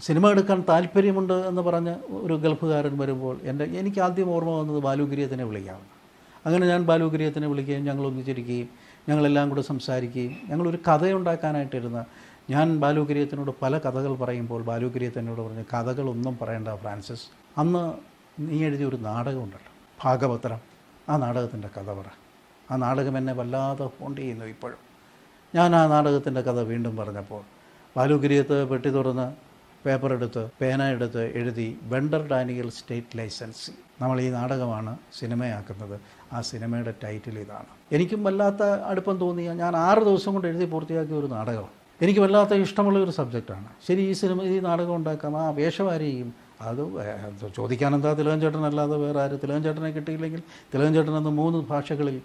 സിനിമ എടുക്കാൻ താല്പര്യമുണ്ട് എന്ന് പറഞ്ഞ ഒരു ഗൾഫുകാരൻ വരുമ്പോൾ എന്റെ എനിക്ക് ആദ്യം ഓർമ്മ വന്നത് ബാലുഗിരിയത്തിനെ വിളിക്കാമെന്ന് അങ്ങനെ ഞാൻ ബാലുഗിരിയത്തിനെ വിളിക്കുകയും ഞങ്ങൾ ഒന്നിച്ചിരിക്കുകയും ഞങ്ങളെല്ലാം കൂടെ സംസാരിക്കുകയും ഞങ്ങളൊരു കഥയുണ്ടാക്കാനായിട്ടിരുന്ന ഞാൻ ബാലുഗിരിയത്തിനോട് പല കഥകൾ പറയുമ്പോൾ ബാലുഗിരിയത്തിനോട് പറഞ്ഞു കഥകളൊന്നും പറയണ്ട ഫ്രാൻസിസ്. അന്ന് നീ എഴുതിയ ഒരു നാടകമുണ്ടല്ലോ. ഭാഗവത്രം ആ നാടകത്തിന്റെ കഥ പറ. ആ നാടകം എന്നെ വല്ലാതെ ഫോണ്ട് ചെയ്യുന്നു ഇപ്പോഴും. ഞാൻ ആ നാടകത്തിന്റെ കഥ വീണ്ടും പറഞ്ഞപ്പോൾ ബാലുഗിരിയത്ത് പെട്ടി തുറന്ന് പേപ്പർ എടുത്ത് പേന എടുത്ത് എഴുതി വെണ്ടർ ഡാനിയൽ സ്റ്റേറ്റ് ലൈസൻസ് നമ്മൾ ഈ നാടകമാണ് സിനിമയാക്കുന്നത്. ആ സിനിമയുടെ ടൈറ്റിൽ ഇതാണ്. എനിക്കും വല്ലാത്ത അടുപ്പം തോന്നിയ ഞാൻ ആറ് ദിവസം കൊണ്ട് എഴുതി പൂർത്തിയാക്കിയ ഒരു നാടകമാണ്. എനിക്ക് വല്ലാത്ത ഇഷ്ടമുള്ള ഒരു സബ്ജക്റ്റാണ് ശരി ഈ സിനിമ ഈ നാടകം ഉണ്ടാക്കാം. ആ വേഷം ആര് ചെയ്യും അത് ചോദിക്കാനെന്താ തിലകൻ ചേട്ടനല്ലാതെ വേറെ ആര് തിലകൻ ചേട്ടനെ കിട്ടിയില്ലെങ്കിൽ തിലകൻ ചേട്ടൻ അന്ന് മൂന്ന് ഭാഷകളിൽ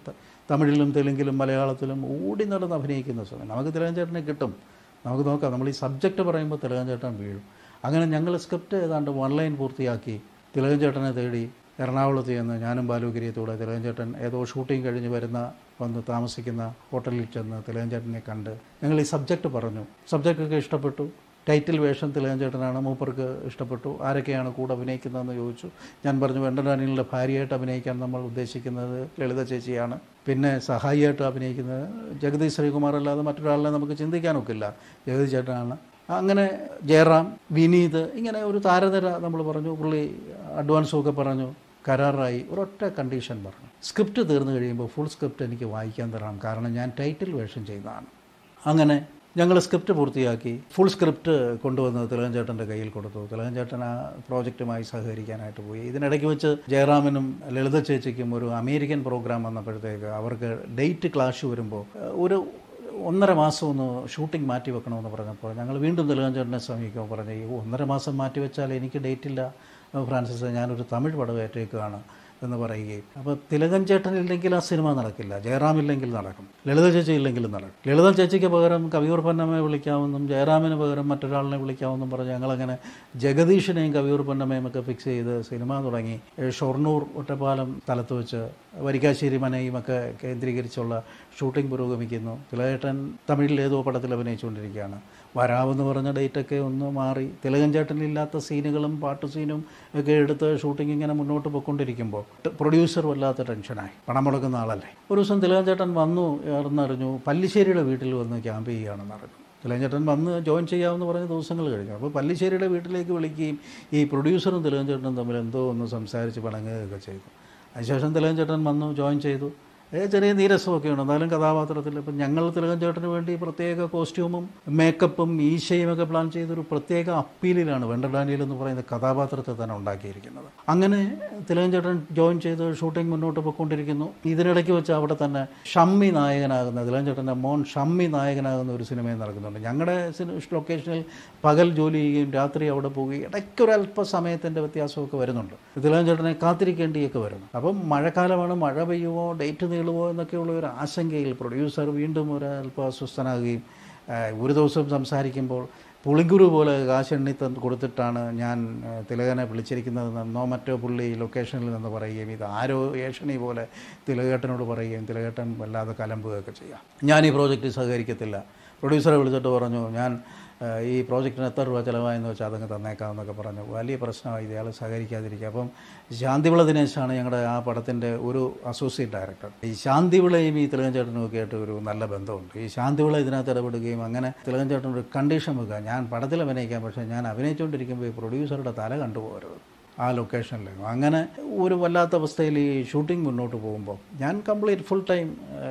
തമിഴിലും തെലുങ്കിലും മലയാളത്തിലും ഓടി നടന്ന് അഭിനയിക്കുന്ന സമയം നമുക്ക് തിലകൻ ചേട്ടനെ കിട്ടും. നമുക്ക് നോക്കാം. നമ്മൾ ഈ സബ്ജക്റ്റ് പറയുമ്പോൾ തിലകൻ ചേട്ടൻ വീഴും. അങ്ങനെ ഞങ്ങൾ സ്ക്രിപ്റ്റ് ഏതാണ്ട് ഓൺലൈൻ പൂർത്തിയാക്കി തിലകൻ ചേട്ടനെ തേടി എറണാകുളത്ത് ചെന്ന് ഞാനും ബാലുഗിരിയത്തൂടെ തിലകൻ ചേട്ടൻ ഏതോ ഷൂട്ടിംഗ് കഴിഞ്ഞ് വരുന്ന വന്ന് താമസിക്കുന്ന ഹോട്ടലിൽ ചെന്ന് തിലകൻ ചേട്ടനെ കണ്ട് ഞങ്ങൾ ഈ സബ്ജക്റ്റ് പറഞ്ഞു. സബ്ജക്റ്റൊക്കെ ഇഷ്ടപ്പെട്ടു. ടൈറ്റിൽ വേഷം തിലകഞ്ചേട്ടനാണ് മൂപ്പർക്ക് ഇഷ്ടപ്പെട്ടു. ആരൊക്കെയാണ് കൂടെ അഭിനയിക്കുന്നതെന്ന് ചോദിച്ചു. ഞാൻ പറഞ്ഞു വെണ്ടഡാനിയുടെ ഭാര്യയായിട്ട് അഭിനയിക്കാൻ നമ്മൾ ഉദ്ദേശിക്കുന്നത് ലളിത ചേച്ചിയാണ്. പിന്നെ സഹായിയായിട്ട് അഭിനയിക്കുന്നത് ജഗദീഷ് ശ്രീകുമാർ അല്ലാതെ മറ്റൊരാളിനെ നമുക്ക് ചിന്തിക്കാനൊക്കില്ല. ജഗതി ചേട്ടനാണ്. അങ്ങനെ ജയറാം വിനീത് ഇങ്ങനെ ഒരു താരതര നമ്മൾ പറഞ്ഞു. പുള്ളി അഡ്വാൻസുമൊക്കെ പറഞ്ഞു. കരാറായി. ഒരൊറ്റ കണ്ടീഷൻ പറഞ്ഞു. സ്ക്രിപ്റ്റ് തീർന്നു കഴിയുമ്പോൾ ഫുൾ സ്ക്രിപ്റ്റ് എനിക്ക് വായിക്കാൻ തരണം കാരണം ഞാൻ ടൈറ്റിൽ വേഷം ചെയ്യുന്നതാണ്. അങ്ങനെ ഞങ്ങൾ സ്ക്രിപ്റ്റ് പൂർത്തിയാക്കി. ഫുൾ സ്ക്രിപ്റ്റ് കൊണ്ടുവന്ന് തിലകഞ്ചേട്ടന്റെ കയ്യിൽ കൊടുത്തു. തിലകഞ്ചേട്ടൻ ആ പ്രോജക്റ്റുമായി സഹകരിക്കാനായിട്ട് പോയി. ഇതിനിടയ്ക്ക് വെച്ച് ജയറാമിനും ലളിത ചേച്ചിക്കും ഒരു അമേരിക്കൻ പ്രോഗ്രാം വന്നപ്പോഴത്തേക്ക് അവർക്ക് ഡേറ്റ് ക്ലാഷ് വരുമ്പോൾ ഒരു ഒന്നര മാസം ഒന്ന് ഷൂട്ടിംഗ് മാറ്റി വെക്കണമെന്ന് പറഞ്ഞപ്പോൾ ഞങ്ങൾ വീണ്ടും തിലകഞ്ചേട്ടനെ സമീപിക്കുമ്പോൾ പറഞ്ഞു ഒന്നര മാസം മാറ്റി വെച്ചാൽ എനിക്ക് ഡേറ്റ് ഇല്ല. ഫ്രാൻസിസ് ഞാനൊരു തമിഴ് പടം എന്ന് പറയുകയും. അപ്പോൾ തിലകൻ ചേട്ടൻ ഇല്ലെങ്കിൽ ആ സിനിമ നടക്കില്ല. ജയറാം ഇല്ലെങ്കിൽ നടക്കും. ലളിത ചേച്ചി ഇല്ലെങ്കിലും നടക്കും. ലളിത ചേച്ചിക്ക് പകരം കവിയൂർ പൊന്നമ്മയെ വിളിക്കാമെന്നും ജയറാമിന് പകരം മറ്റൊരാളിനെ വിളിക്കാമെന്നും പറഞ്ഞ് ഞങ്ങളങ്ങനെ ജഗദീഷിനെയും കവിയൂർ പൊന്നമ്മയും ഒക്കെ ഫിക്സ് ചെയ്ത് സിനിമ തുടങ്ങി. ഷൊർണൂർ ഒറ്റപ്പാലം സ്ഥലത്ത് വെച്ച് വരിക്കാശ്ശേരി മനയും ഒക്കെ കേന്ദ്രീകരിച്ചുള്ള ഷൂട്ടിംഗ് പുരോഗമിക്കുന്നു. തിലകേട്ടൻ തമിഴിൽ ഏതോ പടത്തിൽ അഭിനയിച്ചുകൊണ്ടിരിക്കുകയാണ്. വരാമെന്ന് പറഞ്ഞ ഡേറ്റൊക്കെ ഒന്ന് മാറി. തിലകൻ ചേട്ടനില്ലാത്ത സീനുകളും പാട്ട് സീനും ഒക്കെ എടുത്ത് ഷൂട്ടിംഗ് ഇങ്ങനെ മുന്നോട്ട് പോയിക്കൊണ്ടിരിക്കുമ്പോൾ പ്രൊഡ്യൂസർ വല്ലാത്ത ടെൻഷനായി. പണം മുടക്കുന്ന ആളല്ലേ. ഒരു ദിവസം തിലകൻ ചേട്ടൻ വന്നു എന്നറിഞ്ഞു. പല്ലിശ്ശേരിയുടെ വീട്ടിൽ വന്ന് ക്യാമ്പ് ചെയ്യുകയാണെന്ന് അറിഞ്ഞു. തിലകഞ്ചേട്ടൻ വന്ന് ജോയിൻ ചെയ്യാമെന്ന് പറഞ്ഞ ദിവസങ്ങൾ കഴിഞ്ഞു. അപ്പോൾ പല്ലിശ്ശേരിയുടെ വീട്ടിലേക്ക് വിളിക്കുകയും ഈ പ്രൊഡ്യൂസറും തിലകൻ ചേട്ടനും തമ്മിൽ എന്തോ ഒന്ന് സംസാരിച്ച് പണങ്ങുകയൊക്കെ ചെയ്തു. അതിനുശേഷം തിലകൻ ചേട്ടൻ വന്നു ജോയിൻ ചെയ്തു. ചെറിയ നീരസമൊക്കെയുണ്ട് എന്നാലും കഥാപാത്രത്തിൽ ഇപ്പം ഞങ്ങൾ തിലകൻ ചേട്ടന് വേണ്ടി പ്രത്യേക കോസ്റ്റ്യൂമും മേക്കപ്പും ഈശയും ഒക്കെ പ്ലാൻ ചെയ്തൊരു പ്രത്യേക അപ്പീലിലാണ് വെണ്ട ഡാനിയൽ എന്ന് പറയുന്ന കഥാപാത്രത്തെ തന്നെ ഉണ്ടാക്കിയിരിക്കുന്നത്. അങ്ങനെ തിലകൻ ചേട്ടൻ ജോയിൻ ചെയ്ത് ഷൂട്ടിംഗ് മുന്നോട്ട് പോയിക്കൊണ്ടിരിക്കുന്നു. ഇതിനിടയ്ക്ക് വെച്ച് അവിടെ തന്നെ ഷമ്മി നായകനാകുന്ന തിലകൻ ചേട്ടന്റെ മോൻ ഷമ്മി നായകനാകുന്ന ഒരു സിനിമയും നടക്കുന്നുണ്ട്. ഞങ്ങളുടെ ലൊക്കേഷനിൽ പകൽ ജോലി ചെയ്യുകയും രാത്രി അവിടെ പോവുകയും ഇടയ്ക്കൊരു അല്പസമയത്തിന്റെ വ്യത്യാസമൊക്കെ വരുന്നുണ്ട്. തിലകൻ ചേട്ടനെ കാത്തിരിക്കേണ്ടിയൊക്കെ വരുന്നു. അപ്പം മഴക്കാലമാണ് മഴ പെയ്യുമോ ഡേറ്റ് നീളുമോ എന്നൊക്കെയുള്ള ഒരു ആശങ്കയിൽ പ്രൊഡ്യൂസർ വീണ്ടും ഒരു അസ്വസ്ഥനാകുകയും ഒരു ദിവസം സംസാരിക്കുമ്പോൾ പുളിങ്കുരു പോലെ കാശെണ്ണി തന്ന് കൊടുത്തിട്ടാണ് ഞാൻ തിലകനെ വിളിച്ചിരിക്കുന്നതെന്നോ മറ്റോ പുള്ളി ലൊക്കേഷനിൽ നിന്ന് പറയുകയും ഇത് ആരോ ഏഷണി പോലെ തിലകേട്ടനോട് പറയുകയും തിലകേട്ടൻ വല്ലാതെ കലമ്പുകയൊക്കെ ചെയ്യാം. ഞാൻ ഈ പ്രോജക്റ്റ് സഹകരിക്കത്തില്ല. പ്രൊഡ്യൂസറെ വിളിച്ചിട്ട് പറഞ്ഞു ഞാൻ ഈ പ്രോജക്റ്റിന് എത്ര രൂപ ചിലവായെന്ന് വെച്ചാൽ അതങ്ങ് തന്നേക്കാം എന്നൊക്കെ പറഞ്ഞു. വലിയ പ്രശ്നമായി ഇയാൾ സഹകരിക്കാതിരിക്കുക. അപ്പം ശാന്തിവിള ദിനേശാണ് ഞങ്ങളുടെ ആ പടത്തിന്റെ ഒരു അസോസിയേറ്റ് ഡയറക്ടർ ഈ ശാന്തിവിളയും ഈ തിലകൻ ചേട്ടനും ഒക്കെ ആയിട്ട് ഒരു നല്ല ബന്ധമുണ്ട്. ഈ ശാന്തിവിള ഇതിനകത്ത് ഇടപെടുകയും അങ്ങനെ തിലകൻ ചേട്ടൻ ഒരു കണ്ടീഷൻ വെക്കുക. ഞാൻ പടത്തിൽ അഭിനയിക്കാം പക്ഷേ ഞാൻ അഭിനയിച്ചുകൊണ്ടിരിക്കുമ്പോൾ ഈ പ്രൊഡ്യൂസറുടെ തല കണ്ടുപോകരുത് ആ ലൊക്കേഷനിൽ അങ്ങനെ ഒരു വല്ലാത്ത അവസ്ഥയിൽ ഈ ഷൂട്ടിംഗ് മുന്നോട്ട് പോകുമ്പോൾ ഞാൻ കംപ്ലീറ്റ് ഫുൾ ടൈം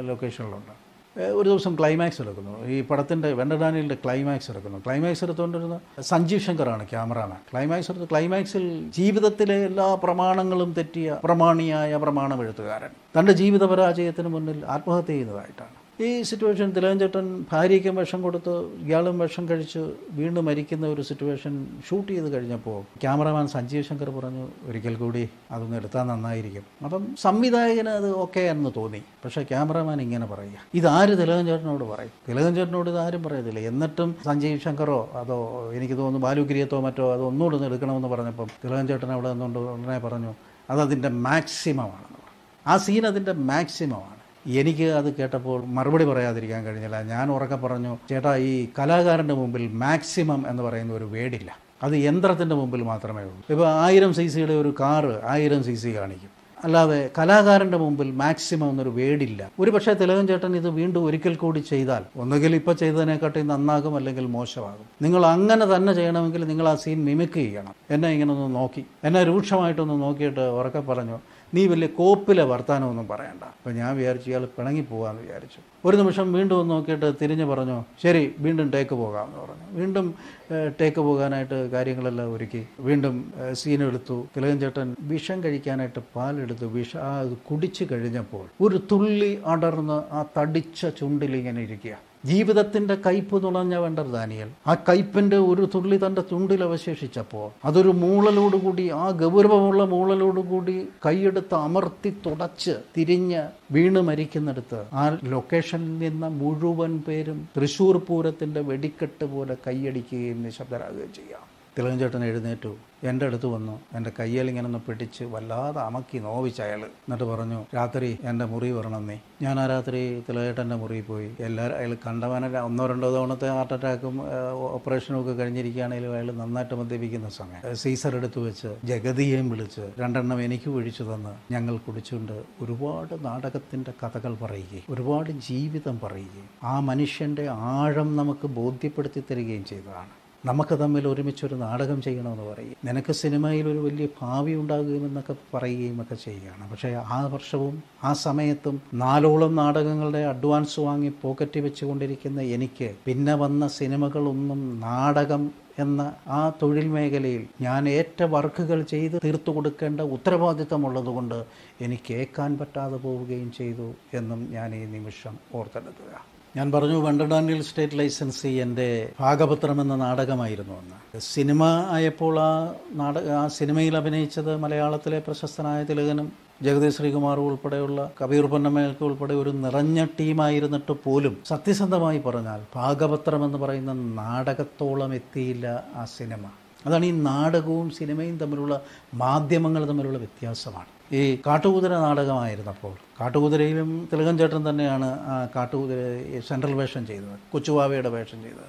ലൊക്കേഷനിലുണ്ട് ഒരു ദിവസം ക്ലൈമാക്സ് എടുക്കുന്നു. ഈ പടത്തിന്റെ വെണ്ടഡാനിയുടെ ക്ലൈമാക്സ് എടുക്കുന്നു. ക്ലൈമാക്സ് എടുത്തുകൊണ്ടിരുന്ന സഞ്ജീവ് ശങ്കറാണ് ക്യാമറാമാൻ ക്ലൈമാക്സ് എടുത്ത് ക്ലൈമാക്സിൽ ജീവിതത്തിലെ എല്ലാ പ്രമാണങ്ങളും തെറ്റിയ പ്രമാണിയായ പ്രമാണം എഴുത്തുകാരൻ തന്റെ ജീവിത പരാജയത്തിന് മുന്നിൽ ആത്മഹത്യ ചെയ്യുന്നതായിട്ടാണ്. ഈ സിറ്റുവേഷൻ തിലകഞ്ചേട്ടൻ ഭാര്യയ്ക്കും വിഷം കൊടുത്ത് ഇയാളും വിഷം കഴിച്ച് വീണ്ടും മരിക്കുന്ന ഒരു സിറ്റുവേഷൻ ഷൂട്ട് ചെയ്ത് കഴിഞ്ഞപ്പോൾ ക്യാമറമാൻ സഞ്ജീവ് ശങ്കർ പറഞ്ഞു ഒരിക്കൽ കൂടി അതൊന്ന് എടുത്താൽ നന്നായിരിക്കും. അപ്പം സംവിധായകന് അത് ഓക്കെ എന്ന് തോന്നി. പക്ഷേ ക്യാമറമാൻ ഇങ്ങനെ പറയുക. ഇതാര് തിലകഞ്ചേട്ടനോട് പറയും? തിലകഞ്ചേട്ടനോട് ഇതാരും പറയത്തില്ല. എന്നിട്ടും സഞ്ജീവ് ശങ്കറോ അതോ എനിക്ക് തോന്നുന്നു ബാലുഗിരിയത്തോ മറ്റോ അത് ഒന്നുകൂടെ ഒന്ന് എടുക്കണമെന്ന് പറഞ്ഞപ്പം തിലകഞ്ചേട്ടൻ അവിടെ നിന്നുകൊണ്ട് ഉടനെ പറഞ്ഞു അതതിന്റെ മാക്സിമമാണെന്ന് പറഞ്ഞു. ആ സീൻ അതിന്റെ മാക്സിമമാണ് എനിക്ക് അത് കേട്ടപ്പോൾ മറുപടി പറയാതിരിക്കാൻ കഴിഞ്ഞില്ല. ഞാൻ ഉറക്കെ പറഞ്ഞു ചേട്ടാ ഈ കലാകാരന്റെ മുമ്പിൽ മാക്സിമം എന്ന് പറയുന്ന ഒരു വേടില്ല അത് യന്ത്രത്തിന്റെ മുമ്പിൽ മാത്രമേ ഉള്ളൂ. ഇപ്പോൾ ആയിരം സി സിയുടെ ഒരു കാറ് ആയിരം സി സി കാണിക്കും. അല്ലാതെ കലാകാരന്റെ മുമ്പിൽ മാക്സിമം എന്നൊരു വേടില്ല ഒരു പക്ഷേ തിലകൻ ചേട്ടൻ ഇത് വീണ്ടും ഒരിക്കൽ കൂടി ചെയ്താൽ ഒന്നുകിൽ ഇപ്പോൾ ചെയ്തതിനെക്കാട്ടി നന്നാകും അല്ലെങ്കിൽ മോശമാകും. നിങ്ങൾ അങ്ങനെ തന്നെ ചെയ്യണമെങ്കിൽ നിങ്ങൾ ആ സീൻ മിമിക്ക് ചെയ്യണം. എന്നെ ഇങ്ങനെ ഒന്ന് നോക്കി. എന്നെ രൂക്ഷമായിട്ടൊന്ന് നോക്കിയിട്ട് ഉറക്കെ പറഞ്ഞു നീ വലിയ കോപ്പിലെ വർത്താനമൊന്നും പറയണ്ട. അപ്പോൾ ഞാൻ വിചാരിച്ചു ഇയാൾ പിണങ്ങി പോകാമെന്ന് വിചാരിച്ചു. ഒരു നിമിഷം വീണ്ടും ഒന്ന് നോക്കിയിട്ട് തിരിഞ്ഞ് പറഞ്ഞു ശരി വീണ്ടും ടേക്ക് പോകാമെന്ന് പറഞ്ഞു. വീണ്ടും ടേക്ക് പോകാനായിട്ട് കാര്യങ്ങളെല്ലാം ഒരുക്കി. വീണ്ടും സീൻ എടുത്തു. ചേട്ടൻ വിഷം കഴിക്കാനായിട്ട് പാലെടുത്തു വിഷ കുടിച്ചു കഴിഞ്ഞപ്പോൾ ഒരു തുള്ളി അടർന്ന് ആ തടിച്ച ചുണ്ടിലിങ്ങനെ ഇരിക്കുക ജീവിതത്തിന്റെ കയ്പ് തുളഞ്ഞ വേണ്ട ദാനിയൽ. ആ കയ്പിന്റെ ഒരു തുള്ളി തന്റെ ചുണ്ടിൽ അവശേഷിച്ചപ്പോൾ അതൊരു മൂളലോടുകൂടി ആ ഗൗരവമുള്ള മൂളലോടുകൂടി കൈയെടുത്ത് അമർത്തി തുടച്ച് തിരിഞ്ഞ് വീണ് മരിക്കുന്നിടത്ത് ആ ലൊക്കേഷനിൽ നിന്ന് മുഴുവൻ പേരും തൃശൂർ പൂരത്തിന്റെ വെടിക്കെട്ട് പോലെ കൈയടിക്കുകയും നിശബ്ദരാകുകയും ചെയ്യാം. തിളകഞ്ചേട്ടൻ എഴുന്നേറ്റു. എന്റെ അടുത്ത് വന്നു. എന്റെ കയ്യിൽ ഇങ്ങനെ ഒന്ന് പിടിച്ച് വല്ലാതെ അമക്കി നോവിച്ച് അയാൾ എന്നിട്ട് പറഞ്ഞു രാത്രി എന്റെ മുറി വരണം നീ. ഞാൻ ആ രാത്രി തിളകേട്ടന്റെ മുറിയിൽ പോയി. എല്ലാവരും അയാൾ കണ്ടവനെ ഒന്നോ രണ്ടോ തവണത്തെ ഹാർട്ട് അറ്റാക്കും ഓപ്പറേഷനും ഒക്കെ കഴിഞ്ഞിരിക്കുകയാണെങ്കിലും അയാൾ നന്നായിട്ട് മദ്യപിക്കുന്ന സമയം. സീസർ എടുത്തു വെച്ച് ജഗതിയെയും വിളിച്ച് രണ്ടെണ്ണം എനിക്ക് ഒഴിച്ചു തന്ന് ഞങ്ങൾ കുടിച്ചുകൊണ്ട് ഒരുപാട് നാടകത്തിന്റെ കഥകൾ പറയുകയും ഒരുപാട് ജീവിതം പറയുകയും ആ മനുഷ്യന്റെ ആഴം നമുക്ക് ബോധ്യപ്പെടുത്തി തരികയും ചെയ്തതാണ്. നമുക്ക് തമ്മിൽ ഒരുമിച്ചൊരു നാടകം ചെയ്യണമെന്ന് പറയും. നിനക്ക് സിനിമയിൽ ഒരു വലിയ ഭാവി ഉണ്ടാകുമെന്നൊക്കെ പറയുകയും ഒക്കെ ചെയ്യുകയാണ്. പക്ഷേ ആ വർഷവും ആ സമയത്തും നാലോളം നാടകങ്ങളുടെ അഡ്വാൻസ് വാങ്ങി പോക്കറ്റ് വെച്ചുകൊണ്ടിരിക്കുന്ന എനിക്ക് പിന്നെ വന്ന സിനിമകളൊന്നും നാടകം എന്ന ആ തൊഴിൽ മേഖലയിൽ ഞാൻ ഏറ്റ വർക്കുകൾ ചെയ്ത് തീർത്തു കൊടുക്കേണ്ട ഉത്തരവാദിത്തമുള്ളതുകൊണ്ട് എനിക്ക് ഏക്കാൻ പറ്റാതെ പോവുകയും ചെയ്തു എന്നും ഞാൻ ഈ നിമിഷം ഓർത്തെടുക്കുക ഞാൻ പറഞ്ഞു വണ്ടർഡാനിൽ സ്റ്റേറ്റ് ലൈസൻസി എന്റെ ഭാഗപത്രം എന്ന നാടകമായിരുന്നു അന്ന്. സിനിമ ആയപ്പോൾ ആ നാടക ആ സിനിമയിൽ അഭിനയിച്ചത് മലയാളത്തിലെ പ്രശസ്തനായ തിലകനും ജഗതി ശ്രീകുമാർ ഉൾപ്പെടെയുള്ള കബീർ പൊന്നമ്മയൊക്കെ ഉൾപ്പെടെ ഒരു നിറഞ്ഞ ടീമായിരുന്നിട്ട് പോലും സത്യസന്ധമായി പറഞ്ഞാൽ ഭാഗപത്രം എന്ന് പറയുന്ന നാടകത്തോളം എത്തിയില്ല ആ സിനിമ. അതാണ് ഈ നാടകവും സിനിമയും തമ്മിലുള്ള മാധ്യമങ്ങൾ തമ്മിലുള്ള വ്യത്യാസമാണ്. ഈ കാട്ടുകുതിര നാടകമായിരുന്നപ്പോൾ കാട്ടുകുതിരയിലും തിലകൻ ചേട്ടൻ തന്നെയാണ് ആ കാട്ടുകുതിര സെൻട്രൽ വേഷം ചെയ്തത് കൊച്ചുവാവയുടെ വേഷം ചെയ്തത്.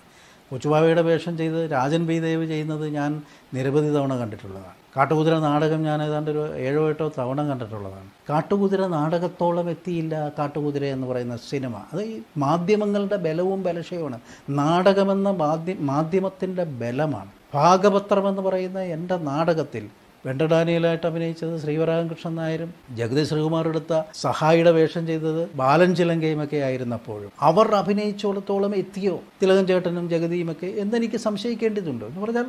കൊച്ചുവാവയുടെ വേഷം ചെയ്ത് രാജൻ ബി. ദേവ് ചെയ്യുന്നത് ഞാൻ നിരവധി തവണ കണ്ടിട്ടുള്ളതാണ്. കാട്ടുകുതിര നാടകം ഞാൻ ഏതാണ്ട് ഒരു ഏഴോ എട്ടോ തവണ കണ്ടിട്ടുള്ളതാണ്. കാട്ടുകുതിര നാടകത്തോളം എത്തിയില്ല കാട്ടുകുതിര എന്ന് പറയുന്ന സിനിമ. അത് ഈ മാധ്യമങ്ങളുടെ ബലവും ബലശയുമാണ്. നാടകമെന്ന മാധ്യ മാധ്യമത്തിന്റെ ബലമാണ്. ഭാഗപത്രം എന്ന് പറയുന്ന എന്റെ നാടകത്തിൽ വെണ്ടഡാനിയലായിട്ട് അഭിനയിച്ചത് ശ്രീവരാമകൃഷ്ണൻ നായരും ജഗതി ശ്രീകുമാർ എടുത്ത സഹായിയുടെ വേഷം ചെയ്തത് ബാലൻ ചിലങ്കയുമൊക്കെ ആയിരുന്നപ്പോഴും. അവർ അഭിനയിച്ചോളത്തോളം എത്തിയോ? തിലകൻ ചേട്ടനും ജഗതിയുമൊക്കെ എന്നെനിക്ക് സംശയിക്കേണ്ടതുണ്ട്. എന്ന് പറഞ്ഞാൽ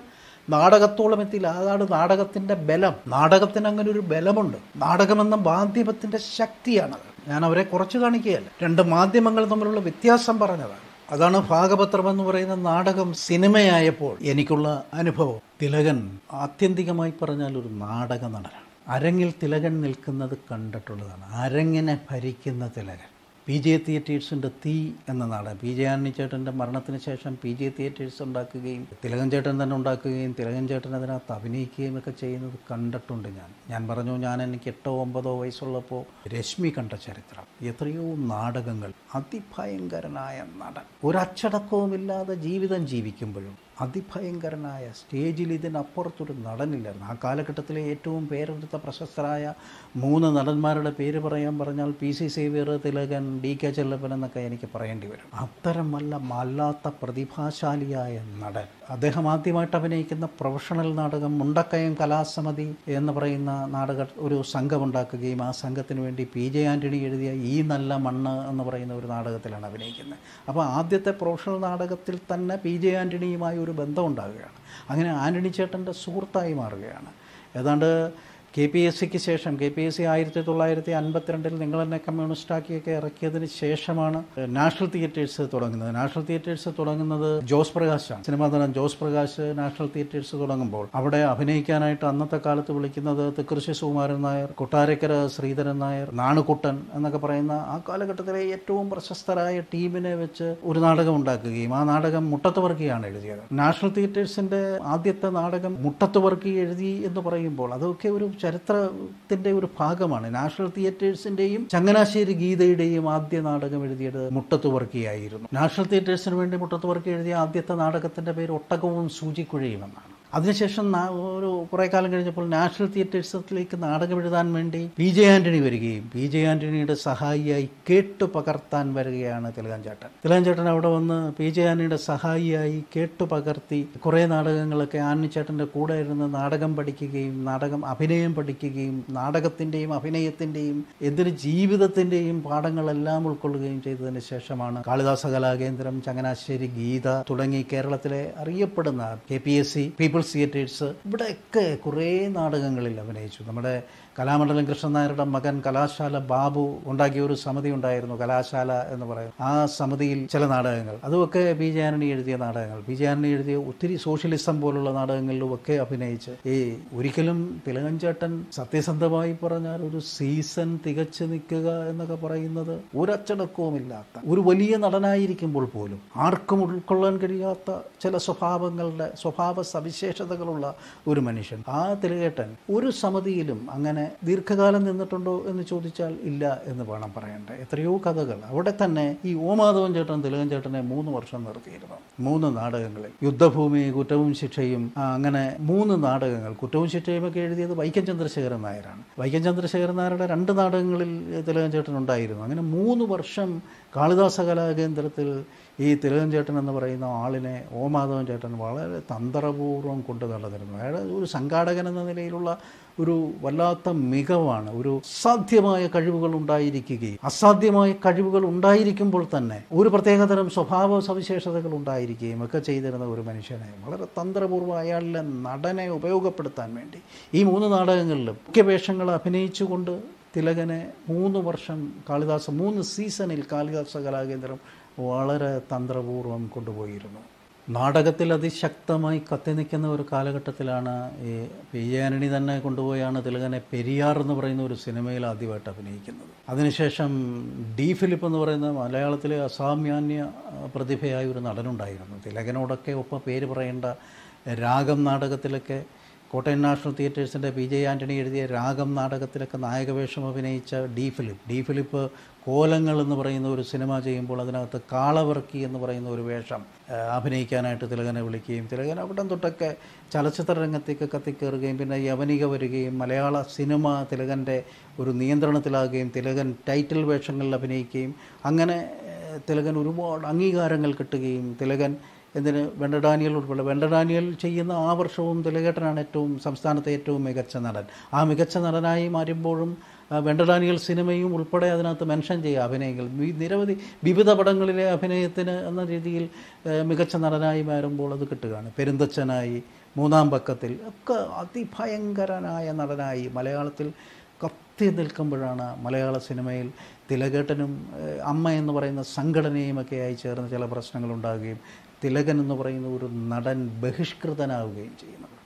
നാടകത്തോളം എത്തിയില്ല അതാണ് നാടകത്തിന്റെ ബലം. നാടകത്തിന് അങ്ങനെ ഒരു ബലമുണ്ട്. നാടകമെന്ന മാധ്യമത്തിന്റെ ശക്തിയാണത്. ഞാൻ അവരെ കുറച്ച് കാണിക്കുകയല്ല. രണ്ട് മാധ്യമങ്ങൾ തമ്മിലുള്ള വ്യത്യാസം പറഞ്ഞതാണ്. അതാണ് ഭാഗപത്രം എന്ന് പറയുന്ന നാടകം സിനിമയായപ്പോൾ എനിക്കുള്ള അനുഭവം. തിലകൻ ആത്യന്തികമായി പറഞ്ഞാൽ ഒരു നാടക നടനാണ്. അരങ്ങിൽ തിലകൻ നിൽക്കുന്നത് കണ്ടിട്ടുള്ളതാണ്. അരങ്ങിനെ ഭരിക്കുന്ന തിലകൻ. പി ജെ തിയേറ്റേഴ്സിന്റെ തീ എന്ന നാടകം. പി ജെ ആന്നി ചേട്ടന്റെ മരണത്തിന് ശേഷം പി ജെ തിയേറ്റേഴ്സ് ഉണ്ടാക്കുകയും തിലകൻ ചേട്ടൻ തന്നെ ഉണ്ടാക്കുകയും തിലകൻ ചേട്ടൻ അതിനകത്ത് അഭിനയിക്കുകയും ഒക്കെ ചെയ്യുന്നത് കണ്ടിട്ടുണ്ട് ഞാൻ. ഞാൻ പറഞ്ഞു ഞാൻ എനിക്ക് എട്ടോ ഒമ്പതോ വയസ്സുള്ളപ്പോൾ രശ്മി കണ്ട ചരിത്രം. എത്രയോ നാടകങ്ങൾ. അതിഭയങ്കരനായ നടൻ. ഒരച്ചടക്കവുമില്ലാതെ ജീവിതം ജീവിക്കുമ്പോഴും അതിഭയങ്കരനായ സ്റ്റേജിൽ ഇതിനപ്പുറത്തൊരു നടനില്ലായിരുന്നു. ആ കാലഘട്ടത്തിലെ ഏറ്റവും പേരെടുത്ത പ്രശസ്തരായ മൂന്ന് നടന്മാരുടെ പേര് പറയാൻ പറഞ്ഞാൽ P C Xavier Thilakan D K Chellappan എന്നൊക്കെ എനിക്ക് പറയേണ്ടി വരും. അത്തരം വല്ല മല്ലാത്ത പ്രതിഭാശാലിയായ നടൻ. അദ്ദേഹം ആദ്യമായിട്ട് അഭിനയിക്കുന്ന പ്രൊഫഷണൽ നാടകം മുണ്ടക്കയം കലാസമിതി എന്ന് പറയുന്ന നാടക ഒരു സംഘമുണ്ടാക്കുകയും ആ സംഘത്തിന് വേണ്ടി പി ജെ ആന്റണി എഴുതിയ ഈ നല്ല മണ്ണ് എന്ന് പറയുന്ന ഒരു നാടകത്തിലാണ് അഭിനയിക്കുന്നത്. അപ്പോൾ ആദ്യത്തെ പ്രൊഫഷണൽ നാടകത്തിൽ തന്നെ പി ജെ ആന്റണിയുമായി ഒരു ബന്ധം ഉണ്ടാകുകയാണ് അങ്ങനെ ആന്റണി ചേട്ടന്റെ സുഹൃത്തായി മാറുകയാണ്. ഏതാണ്ട് കെ പി എസ് സിക്ക് ശേഷം കെ പി എസ് സി ആയിരത്തി തൊള്ളായിരത്തി അൻപത്തിരണ്ടിൽ നിങ്ങൾ തന്നെ കമ്മ്യൂണിസ്റ്റാക്കിയൊക്കെ ഇറക്കിയതിന് ശേഷമാണ് നാഷണൽ തിയേറ്റേഴ്സ് തുടങ്ങുന്നത്. നാഷണൽ തിയേറ്റേഴ്സ് തുടങ്ങുന്നത് ജോസ് പ്രകാശാണ്. സിനിമാ നടൻ ജോസ് പ്രകാശ് നാഷണൽ തിയേറ്റേഴ്സ് തുടങ്ങുമ്പോൾ അവിടെ അഭിനയിക്കാനായിട്ട് അന്നത്തെ കാലത്ത് വിളിക്കുന്നത് തൃക്കൃശി സുകുമാരൻ നായർ കൊട്ടാരക്കര ശ്രീധരൻ നായർ നാണുകുട്ടൻ എന്നൊക്കെ പറയുന്ന ആ കാലഘട്ടത്തിലെ ഏറ്റവും പ്രശസ്തരായ ടീമിനെ വെച്ച് ഒരു നാടകം ഉണ്ടാക്കുകയും ആ നാടകം മുട്ടത്തുവർക്കിയാണ് എഴുതിയത്. നാഷണൽ തിയേറ്റേഴ്സിന്റെ ആദ്യത്തെ നാടകം മുട്ടത്തുവർക്കി എഴുതി എന്ന് പറയുമ്പോൾ അതൊക്കെ ഒരു ചരിത്രത്തിന്റെ ഒരു ഭാഗമാണ്. നാഷണൽ തിയേറ്റേഴ്സിന്റെയും ചങ്ങനാശ്ശേരി ഗീതയുടെയും ആദ്യ നാടകം എഴുതിയത് മുട്ടത്തുവർക്കിയായിരുന്നു നാഷണൽ തിയേറ്റേഴ്സിന് വേണ്ടി മുട്ടത്തുവർക്കി എഴുതിയ ആദ്യത്തെ നാടകത്തിന്റെ പേര് ഒട്ടകവും സൂചിക്കുഴയും എന്നാണ് അതിനുശേഷം ഒരു കുറേ കാലം കഴിഞ്ഞപ്പോൾ നാഷണൽ തിയേറ്റേഴ്സിലേക്ക് നാടകം എഴുതാൻ വേണ്ടി പി ജെ ആന്റണി വരികയും പി ജെ ആന്റണിയുടെ സഹായിയായി കേട്ടു പകർത്താൻ വരികയാണ് തിലകാഞ്ചേട്ടൻ തിലകാഞ്ചേട്ടൻ അവിടെ വന്ന് പി ജെ ആന്റണിയുടെ സഹായിയായി കേട്ടു പകർത്തി കുറേ നാടകങ്ങളൊക്കെ ആന്റിച്ചേട്ടന്റെ കൂടെ ഇരുന്ന് നാടകം പഠിക്കുകയും നാടകം അഭിനയം പഠിക്കുകയും നാടകത്തിന്റെയും അഭിനയത്തിന്റെയും എന്തിന് ജീവിതത്തിന്റെയും പാഠങ്ങളെല്ലാം ഉൾക്കൊള്ളുകയും ചെയ്തതിന് ശേഷമാണ് കാളിദാസ കലാകേന്ദ്രം ചങ്ങനാശ്ശേരി ഗീത തുടങ്ങി കേരളത്തിലെ അറിയപ്പെടുന്ന K P S C people's theatres ഇവിടെയൊക്കെ കുറേ നാടകങ്ങളിൽ അഭിനയിച്ചു. നമ്മുടെ കലാമണ്ഡലം കൃഷ്ണൻ നായരുടെ മകൻ കലാശാല ബാബു ഉണ്ടാക്കിയ ഒരു സമിതി ഉണ്ടായിരുന്നു കലാശാല എന്ന് പറയുന്നത് ആ സമിതിയിൽ ചില നാടകങ്ങൾ. അതുമൊക്കെ ബി ജെ ആന്റണി എഴുതിയ നാടകങ്ങൾ. ബി ജെ ആന്റണി എഴുതിയ ഒത്തിരി സോഷ്യലിസം പോലുള്ള നാടകങ്ങളിലും ഒക്കെ അഭിനയിച്ച്. ഈ ഒരിക്കലും തിലകഞ്ചേട്ടൻ സത്യസന്ധമായി പറഞ്ഞാൽ ഒരു സീസൺ തികച്ചു നിൽക്കുക എന്നൊക്കെ പറയുന്നത് ഒരച്ചടക്കവുമില്ലാത്ത ഒരു വലിയ നടനായിരിക്കുമ്പോൾ പോലും ആർക്കും ഉൾക്കൊള്ളാൻ കഴിയാത്ത ചില സ്വഭാവങ്ങളുടെ സ്വഭാവ സവിശേഷതകളുള്ള ഒരു മനുഷ്യൻ. ആ തിലകേട്ടൻ ഒരു സമിതിയിലും അങ്ങനെ ദീർഘകാലം നിന്നിട്ടുണ്ടോ എന്ന് ചോദിച്ചാൽ ഇല്ല എന്ന് വേണം പറയേണ്ടത് എത്രയോ കഥകൾ. അവിടെ തന്നെ ഈ ഓമാധവൻ ചേട്ടൻ തിലകൻ ചേട്ടനെ മൂന്ന് വർഷം നിർത്തിയിരുന്നു. മൂന്ന് നാടകങ്ങളിൽ. യുദ്ധഭൂമി കുറ്റവും ശിക്ഷയും അങ്ങനെ മൂന്ന് നാടകങ്ങൾ. കുറ്റവും ശിക്ഷയും ഒക്കെ എഴുതിയത് വൈക്കം ചന്ദ്രശേഖരൻ നായരാണ്. വൈക്കം ചന്ദ്രശേഖരൻ നായരുടെ രണ്ട് നാടകങ്ങളിൽ തിലകൻ ചേട്ടൻ ഉണ്ടായിരുന്നു. അങ്ങനെ മൂന്ന് വർഷം കാളിദാസ കലാകേന്ദ്രത്തിൽ ഈ തിലകൻ ചേട്ടൻ എന്ന് പറയുന്ന ആളിനെ ഓ മാധവൻ ചേട്ടൻ വളരെ തന്ത്രപൂർവം കൊണ്ടു നടന്നിരുന്നു. അയാൾ ഒരു സംഘാടകൻ എന്ന നിലയിലുള്ള ഒരു വല്ലാത്ത മികവാണ് ഒരു സാധ്യമായ കഴിവുകൾ ഉണ്ടായിരിക്കുകയും അസാധ്യമായ കഴിവുകൾ ഉണ്ടായിരിക്കുമ്പോൾ തന്നെ ഒരു പ്രത്യേകതരം സ്വഭാവ സവിശേഷതകൾ ഉണ്ടായിരിക്കുകയും ഒക്കെ ചെയ്തിരുന്ന ഒരു മനുഷ്യനെ വളരെ തന്ത്രപൂർവം അയാളിലെ നടനെ ഉപയോഗപ്പെടുത്താൻ വേണ്ടി ഈ മൂന്ന് നാടകങ്ങളിലും മുഖ്യ വേഷങ്ങൾ അഭിനയിച്ചുകൊണ്ട് തിലകനെ മൂന്ന് വർഷം കാളിദാസ മൂന്ന് സീസണിൽ കാളിദാസ കലാകേന്ദ്രം വളരെ തന്ത്രപൂർവം കൊണ്ടുപോയിരുന്നു. നാടകത്തിൽ അതിശക്തമായി കത്തി നിൽക്കുന്ന ഒരു കാലഘട്ടത്തിലാണ് ഈ പി ജെ ആന്റണി തന്നെ കൊണ്ടുപോയാണ് തിലകനെ പെരിയാർ എന്ന് പറയുന്ന ഒരു സിനിമയിൽ ആദ്യമായിട്ട് അഭിനയിക്കുന്നത്. അതിനുശേഷം ഡി ഫിലിപ്പ് എന്ന് പറയുന്ന മലയാളത്തിലെ അസാമാന്യ പ്രതിഭയായ ഒരു നടനുണ്ടായിരുന്നു. തിലകനോടൊക്കെ ഒപ്പം പേര് പറയേണ്ട രാഗം നാടകത്തിലൊക്കെ കോട്ടയം നാഷണൽ തിയേറ്റേഴ്സിന്റെ പി ജെ ആന്റണി എഴുതിയ രാഗം നാടകത്തിലൊക്കെ നായകവേഷം അഭിനയിച്ച ഡി ഫിലിപ്പ്. ഡി ഫിലിപ്പ് കോലങ്ങൾ എന്ന് പറയുന്ന ഒരു സിനിമ ചെയ്യുമ്പോൾ അതിനകത്ത് കാളവർക്കി എന്ന് പറയുന്ന ഒരു വേഷം അഭിനയിക്കാനായിട്ട് തിലകനെ വിളിക്കുകയും തിലകൻ അവിടം തൊട്ടൊക്കെ ചലച്ചിത്ര രംഗത്തേക്ക് കത്തിക്കയറുകയും പിന്നെ യവനിക വരികയും മലയാള സിനിമ തിലകന്റെ ഒരു നിയന്ത്രണത്തിലാകുകയും തിലകൻ ടൈറ്റിൽ വേഷങ്ങളിൽ അഭിനയിക്കുകയും അങ്ങനെ തിലകൻ ഒരുപാട് അംഗീകാരങ്ങൾ കിട്ടുകയും തിലകൻ എന്തിന് വെണ്ട ഡാനിയൽ ഉൾപ്പെടെ വെണ്ട ഡാനിയൽ ചെയ്യുന്ന ആ വർഷവും തിലകേട്ടനാണ് ഏറ്റവും സംസ്ഥാനത്തെ ഏറ്റവും മികച്ച നടൻ. ആ മികച്ച നടനായി മാറുമ്പോഴും ആ, സിനിമയും ഉൾപ്പെടെ അതിനകത്ത് മെൻഷൻ ചെയ്യുക അഭിനയങ്ങൾ. നിരവധി വിവിധ പടങ്ങളിലെ അഭിനയത്തിന് എന്ന രീതിയിൽ മികച്ച നടനായി മാറുമ്പോൾ അത് കിട്ടുകയാണ്. പെരുന്തച്ഛനായി മൂന്നാം പക്കത്തിൽ ഒക്കെ അതിഭയങ്കരനായ നടനായി മലയാളത്തിൽ കത്തി നിൽക്കുമ്പോഴാണ് മലയാള സിനിമയിൽ തിലകേട്ടനും അമ്മ എന്ന് പറയുന്ന സംഘടനയുമൊക്കെയായി ചേർന്ന് ചില പ്രശ്നങ്ങൾ ഉണ്ടാകുകയും തിലകൻ എന്ന് പറയുന്ന ഒരു നടൻ ബഹിഷ്കൃതനാവുകയും ചെയ്യുന്നത്.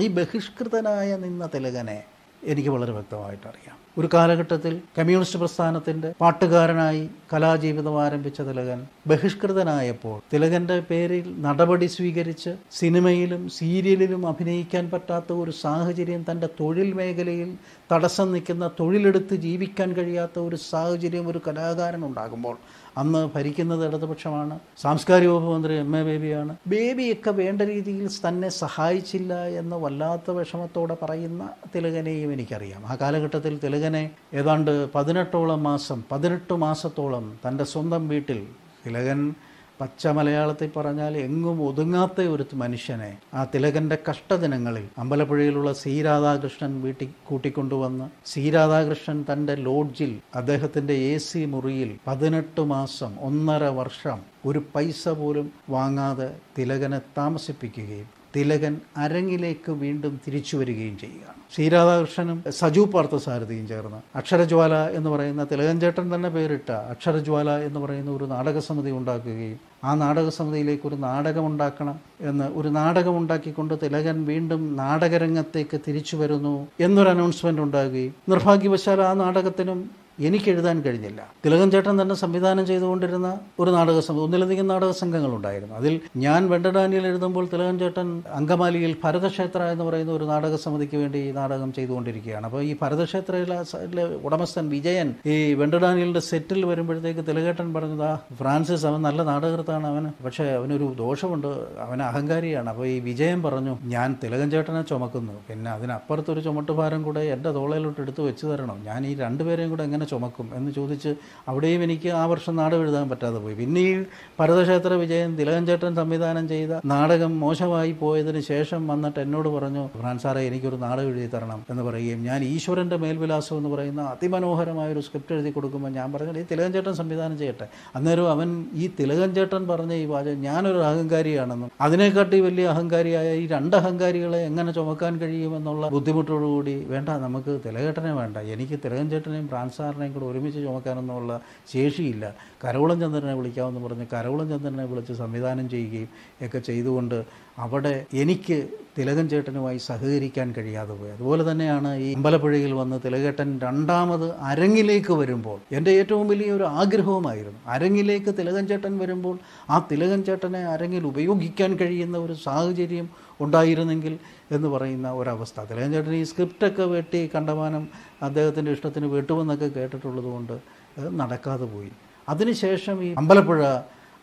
ഈ ബഹിഷ്കൃതനായ നിന്ന തിലകനെ എനിക്ക് വളരെ വ്യക്തമായിട്ട് അറിയാം. ഒരു കാലഘട്ടത്തിൽ കമ്മ്യൂണിസ്റ്റ് പ്രസ്ഥാനത്തിന്റെ പാട്ടുകാരനായി കലാജീവിതം ആരംഭിച്ച തിലകൻ ബഹിഷ്കൃതനായപ്പോൾ തിലകന്റെ പേരിൽ നടപടി സ്വീകരിച്ച് സിനിമയിലും സീരിയലിലും അഭിനയിക്കാൻ പറ്റാത്ത ഒരു സാഹചര്യം തന്റെ തൊഴിൽ മേഖലയിൽ തടസ്സം നിൽക്കുന്ന തൊഴിലെടുത്ത് ജീവിക്കാൻ കഴിയാത്ത ഒരു സാഹചര്യം ഒരു കലാകാരൻ ഉണ്ടാകുമ്പോൾ അന്ന് ഭരിക്കുന്നത് ഇടതുപക്ഷമാണ്. സാംസ്കാരിക വകുപ്പ് മന്ത്രി എം എ ബേബിയാണ്. ബേബിയൊക്കെ വേണ്ട രീതിയിൽ തന്നെ സഹായിച്ചില്ല എന്ന് വല്ലാത്ത വിഷമത്തോടെ പറയുന്ന തിലകനെയും എനിക്കറിയാം. ആ കാലഘട്ടത്തിൽ തിലകനെ ഏതാണ്ട് പതിനെട്ടോളം മാസം പതിനെട്ട് മാസത്തോളം തന്റെ സ്വന്തം വീട്ടിൽ തിലകൻ പച്ച മലയാളത്തിൽ പറഞ്ഞാൽ എങ്ങും ഒതുങ്ങാത്ത ഒരു മനുഷ്യനെ ആ തിലകന്റെ കഷ്ടദിനങ്ങളിൽ അമ്പലപ്പുഴയിലുള്ള സി രാധാകൃഷ്ണൻ വീട്ടിൽ കൂട്ടിക്കൊണ്ടുവന്ന് സി രാധാകൃഷ്ണൻ ലോഡ്ജിൽ അദ്ദേഹത്തിന്റെ എ സി മുറിയിൽ പതിനെട്ട് മാസം ഒന്നര വർഷം ഒരു പൈസ പോലും വാങ്ങാതെ തിലകനെ താമസിപ്പിക്കുകയും തിലകൻ അരങ്ങിലേക്ക് വീണ്ടും തിരിച്ചു വരികയും ചെയ്യുകയാണ്. ശ്രീരാധാകൃഷ്ണനും സജു പാർത്ഥസാരഥിയും ചേർന്ന് അക്ഷരജ്വാല എന്ന് പറയുന്ന തിലകൻ ചേട്ടൻ തന്നെ പേരിട്ട അക്ഷരജ്വാല എന്ന് പറയുന്ന ഒരു നാടകസമിതി ഉണ്ടാക്കുകയും ആ നാടകസമിതിയിലേക്ക് ഒരു നാടകം ഉണ്ടാക്കണം എന്ന് ഒരു നാടകം ഉണ്ടാക്കിക്കൊണ്ട് തിലകൻ വീണ്ടും നാടകരംഗത്തേക്ക് തിരിച്ചു വരുന്നു എന്നൊരു അനൗൺസ്മെന്റ് ഉണ്ടാകുകയും നിർഭാഗ്യവശാൽ ആ നാടകത്തിനും എനിക്ക് എഴുതാൻ കഴിഞ്ഞില്ല. തിലകൻ ചേട്ടൻ തന്നെ സംവിധാനം ചെയ്തുകൊണ്ടിരുന്ന ഒരു നാടക സംഘം ഒന്നിലധികം നാടക സംഘങ്ങളുണ്ടായിരുന്നു. അതിൽ ഞാൻ വെണ്ടഡാനിയിൽ എഴുതുമ്പോൾ തിലകൻ ചേട്ടൻ അങ്കമാലിയിൽ ഭരതക്ഷേത്ര എന്ന് പറയുന്ന ഒരു നാടക സമിതിക്ക് വേണ്ടി ഈ നാടകം ചെയ്തുകൊണ്ടിരിക്കുകയാണ്. അപ്പോൾ ഈ ഭരതക്ഷേത്രയിലെ ഉടമസ്ഥൻ വിജയൻ ഈ വെണ്ടഡാനിയലിന്റെ സെറ്റിൽ വരുമ്പോഴത്തേക്ക് തിലകേട്ടൻ പറഞ്ഞതാ ഫ്രാൻസിസ് അവൻ നല്ല നാടകൃത്താണ് അവന്. പക്ഷേ അവനൊരു ദോഷമുണ്ട് അവൻ അഹങ്കാരിയാണ്. അപ്പോൾ ഈ വിജയൻ പറഞ്ഞു ഞാൻ തിലകൻ ചേട്ടനെ ചുമക്കുന്നു. പിന്നെ അതിനപ്പുറത്തൊരു ചുമട്ടുഭാരം കൂടെ എന്റെ തോളയിലോട്ട് എടുത്ത് വെച്ച് തരണം. ഞാൻ ഈ രണ്ടുപേരെയും കൂടെ എങ്ങനെ ചുമക്കും എന്ന് ചോദിച്ച് അവിടെയും എനിക്ക് ആ വർഷം നാടകം എഴുതാൻ പറ്റാതെ പോയി. പിന്നെ ഈ ഭരതക്ഷേത്ര വിജയൻ തിലകഞ്ചേട്ടൻ സംവിധാനം ചെയ്ത നാടകം മോശമായി പോയതിന് ശേഷം വന്നിട്ട് എന്നോട് പറഞ്ഞു ഫ്രാൻസാറെ എനിക്കൊരു നാടകം എഴുതി തരണം എന്ന് പറയുകയും ഞാൻ ഈശ്വരന്റെ മേൽവിലാസം എന്ന് പറയുന്ന അതിമനോഹരമായ ഒരു സ്ക്രിപ്റ്റ് എഴുതി കൊടുക്കുമ്പോൾ ഞാൻ പറഞ്ഞു ഈ തിലകഞ്ചേട്ടൻ സംവിധാനം ചെയ്യട്ടെ അന്നേരം അവൻ ഈ തിലകഞ്ചേട്ടൻ പറഞ്ഞ ഈ വാചകം ഞാനൊരു അഹങ്കാരിയാണെന്നും അതിനെക്കാട്ടി വലിയ അഹങ്കാരിയായ ഈ രണ്ട് അഹങ്കാരികളെ എങ്ങനെ ചുമക്കാൻ കഴിയുമെന്നുള്ള ബുദ്ധിമുട്ടോടുകൂടി വേണ്ട നമുക്ക് തിലകേട്ടനെ വേണ്ട എനിക്ക് തിലകൻ ചേട്ടനെയും ഫ്രാൻസാറിനെയും കൂടെ ഒരുമിച്ച് ചുമക്കാനൊന്നുമുള്ള ശേഷിയില്ല. കരോളം ചന്ദ്രനെ വിളിക്കാമെന്ന് പറഞ്ഞ് കരോളം ചന്ദ്രനെ വിളിച്ച് സംവിധാനം ചെയ്യുകയും ഒക്കെ ചെയ്തുകൊണ്ട് അവിടെ എനിക്ക് തിലകൻ ചേട്ടനുമായി സഹകരിക്കാൻ കഴിയാതെ പോയി. അതുപോലെ തന്നെയാണ് ഈ അമ്പലപ്പുഴയിൽ വന്ന് തിലകേട്ടൻ രണ്ടാമത് അരങ്ങിലേക്ക് വരുമ്പോൾ എന്റെ ഏറ്റവും വലിയ ഒരു ആഗ്രഹവുമായിരുന്നു. അരങ്ങിലേക്ക് തിലകൻ ചേട്ടൻ വരുമ്പോൾ ആ തിലകൻ ചേട്ടനെ അരങ്ങിൽ ഉപയോഗിക്കാൻ കഴിയുന്ന ഒരു സാഹചര്യം ഉണ്ടായിരുന്നെങ്കിൽ എന്ന് പറയുന്ന ഒരവസ്ഥ. തിലകഞ്ചേട്ടൻ ഈ സ്ക്രിപ്റ്റൊക്കെ വെട്ടി കണ്ടമാനം അദ്ദേഹത്തിന്റെ ഇഷ്ടത്തിന് വെട്ടുമെന്നൊക്കെ കേട്ടിട്ടുള്ളത് കൊണ്ട് നടക്കാതെ പോയി. അതിനുശേഷം ഈ അമ്പലപ്പുഴ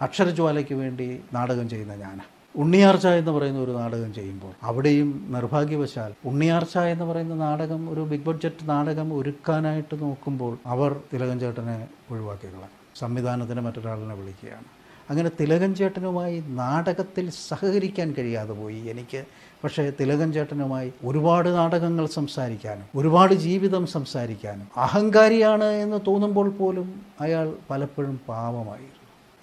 അക്ഷരജ്വാലയ്ക്ക് വേണ്ടി നാടകം ചെയ്യുന്ന ഞാൻ ഉണ്ണിയാർച്ച എന്ന് പറയുന്ന ഒരു നാടകം ചെയ്യുമ്പോൾ അവിടെയും നിർഭാഗ്യവശാൽ ഉണ്ണിയാർച്ച എന്ന് പറയുന്ന നാടകം ഒരു ബിഗ് ബഡ്ജറ്റ് നാടകം ഒരുക്കാനായിട്ട് നോക്കുമ്പോൾ അവർ തിലകൻ ചേട്ടനെ ഒഴിവാക്കി സംവിധാനത്തിന് മറ്റൊരാളിനെ വിളിക്കുകയാണ്. അങ്ങനെ തിലകൻ ചേട്ടനുമായി നാടകത്തിൽ സഹകരിക്കാൻ കഴിയാതെ പോയി എനിക്ക്. പക്ഷേ തിലകൻ ചേട്ടനുമായി ഒരുപാട് നാടകങ്ങൾ സംസാരിക്കാനും ഒരുപാട് ജീവിതം സംസാരിക്കാനും അഹങ്കാരിയാണ് എന്ന് തോന്നുമ്പോൾ പോലും അയാൾ പലപ്പോഴും പാവമായിരുന്നു.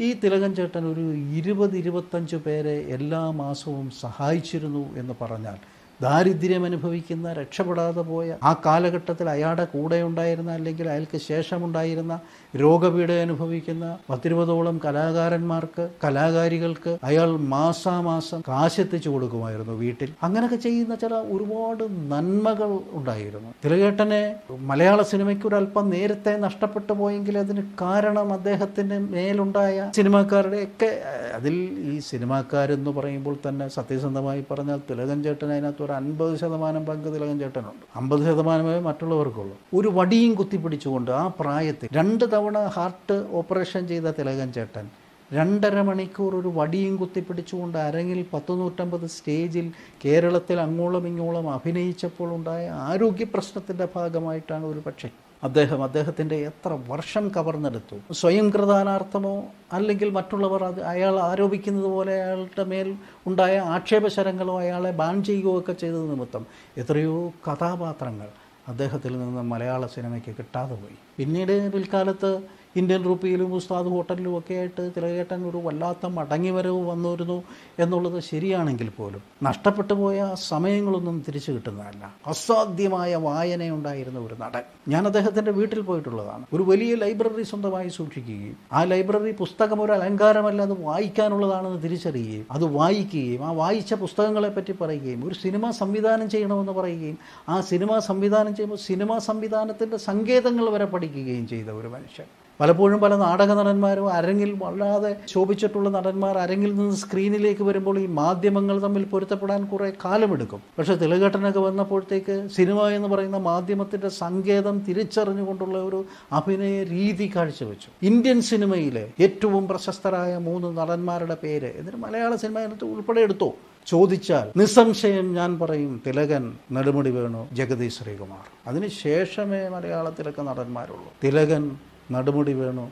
ഈ തിലകൻ ചേട്ടൻ ഒരു ഇരുപത് ഇരുപത്തഞ്ച് പേരെ എല്ലാ മാസവും സഹായിച്ചിരുന്നു എന്ന് പറഞ്ഞാൽ ദാരിദ്ര്യം അനുഭവിക്കുന്ന രക്ഷപ്പെടാതെ പോയ ആ കാലഘട്ടത്തിൽ അയാളുടെ കൂടെ ഉണ്ടായിരുന്ന അല്ലെങ്കിൽ അയാൾക്ക് ശേഷമുണ്ടായിരുന്ന രോഗപീഠ അനുഭവിക്കുന്ന പത്തിരുപതോളം കലാകാരന്മാർക്ക് കലാകാരികൾക്ക് അയാൾ മാസാമാസം കാശെത്തിച്ചു കൊടുക്കുമായിരുന്നു വീട്ടിൽ. അങ്ങനെയൊക്കെ ചെയ്യുന്ന ചില ഒരുപാട് നന്മകൾ ഉണ്ടായിരുന്നു. തിലകേട്ടനെ മലയാള സിനിമയ്ക്ക് ഒരു അല്പം നേരത്തെ നഷ്ടപ്പെട്ടു പോയെങ്കിൽ അതിന് കാരണം അദ്ദേഹത്തിന് മേലുണ്ടായ സിനിമാക്കാരുടെ ഒക്കെ അതിൽ ഈ സിനിമാക്കാരെന്ന് പറയുമ്പോൾ തന്നെ സത്യസന്ധമായി പറഞ്ഞാൽ തിലകൻ ചേട്ടൻ അതിനകത്ത് ഒരു അൻപത് ശതമാനം പങ്ക് തിലകൻ ചേട്ടനുണ്ട്. അമ്പത് ശതമാനമേ മറ്റുള്ളവർക്കുള്ളൂ. ഒരു വടിയും കുത്തിപ്പിടിച്ചുകൊണ്ട് ആ പ്രായത്തിൽ രണ്ട് തവണ ഹാർട്ട് ഓപ്പറേഷൻ ചെയ്ത തിലകൻ ചേട്ടൻ രണ്ടര മണിക്കൂർ ഒരു വടിയും കുത്തിപ്പിടിച്ചുകൊണ്ട് അരങ്ങിൽ പത്ത് നൂറ്റമ്പത് സ്റ്റേജിൽ കേരളത്തിൽ അങ്ങോളം ഇങ്ങോളം അഭിനയിച്ചപ്പോൾ ഉണ്ടായ ആരോഗ്യ പ്രശ്നത്തിന്റെ ഭാഗമായിട്ടാണ് ഒരു പക്ഷേ അദ്ദേഹം അദ്ദേഹത്തിന്റെ എത്ര വർഷം കവർന്നെടുത്തു? സ്വയം കൃതാനാർത്ഥമോ അല്ലെങ്കിൽ മറ്റുള്ളവർ അത് അയാൾ ആരോപിക്കുന്നത് പോലെ അയാളുടെ മേൽ ഉണ്ടായ ആക്ഷേപശരങ്ങളോ അയാളെ ബാൻ ചെയ്യുകയോ ഒക്കെ ചെയ്തത് നിമിത്തം എത്രയോ കഥാപാത്രങ്ങൾ അദ്ദേഹത്തിൽ നിന്ന് മലയാള സിനിമയ്ക്ക് കിട്ടാതെ പോയി. പിന്നീട് പിൽക്കാലത്ത് ഇന്ത്യൻ റുപ്പിയിലും ഉസ്താദ് ഹോട്ടലിലും ഒക്കെ ആയിട്ട് തിലകേട്ടൻ ഒരു വല്ലാത്ത മടങ്ങിവരവ് വന്നിരുന്നു എന്നുള്ളത് ശരിയാണെങ്കിൽ പോലും നഷ്ടപ്പെട്ടു പോയ സമയങ്ങളൊന്നും തിരിച്ചു കിട്ടുന്നതല്ല. അസാധ്യമായ വായനയുണ്ടായിരുന്ന ഒരു നടൻ. ഞാൻ അദ്ദേഹത്തിന്റെ വീട്ടിൽ പോയിട്ടുള്ളതാണ്. ഒരു വലിയ ലൈബ്രറി സ്വന്തമായി സൂക്ഷിക്കുകയും ആ ലൈബ്രറി പുസ്തകം ഒരു അലങ്കാരമല്ല അത് വായിക്കാനുള്ളതാണെന്ന് തിരിച്ചറിയുകയും അത് വായിക്കുകയും ആ വായിച്ച പുസ്തകങ്ങളെപ്പറ്റി പറയുകയും ഒരു സിനിമ സംവിധാനം ചെയ്യണമെന്ന് പറയുകയും ആ സിനിമ സംവിധാനം ചെയ്യുമ്പോൾ സിനിമാ സംവിധാനത്തിന്റെ സങ്കേതങ്ങൾ വരെ പഠിക്കുകയും ചെയ്ത ഒരു മനുഷ്യൻ. പലപ്പോഴും പല നാടക നടന്മാരും അരങ്ങിൽ വല്ലാതെ ശോഭിച്ചിട്ടുള്ള നടന്മാർ അരങ്ങിൽ നിന്ന് സ്ക്രീനിലേക്ക് വരുമ്പോൾ ഈ മാധ്യമങ്ങൾ തമ്മിൽ പൊരുത്തപ്പെടാൻ കുറേ കാലമെടുക്കും. പക്ഷേ തിലകേട്ടനൊക്കെ വന്നപ്പോഴത്തേക്ക് സിനിമ എന്ന് പറയുന്ന മാധ്യമത്തിന്റെ സങ്കേതം തിരിച്ചറിഞ്ഞുകൊണ്ടുള്ള ഒരു അഭിനയ രീതി കാഴ്ചവെച്ചു. ഇന്ത്യൻ സിനിമയിലെ ഏറ്റവും പ്രശസ്തരായ മൂന്ന് നടന്മാരുടെ പേര് എന്നിട്ട് മലയാള സിനിമ ഉൾപ്പെടെ എടുത്തോ? ചോദിച്ചാൽ നിസ്സംശയം ഞാൻ പറയും തിലകൻ നെടുമുടി വേണു ജഗതി ശ്രീകുമാർ. അതിനുശേഷമേ മലയാളത്തിലൊക്കെ നടന്മാരുള്ളൂ. തിലകൻ നടുമുടി വേണു?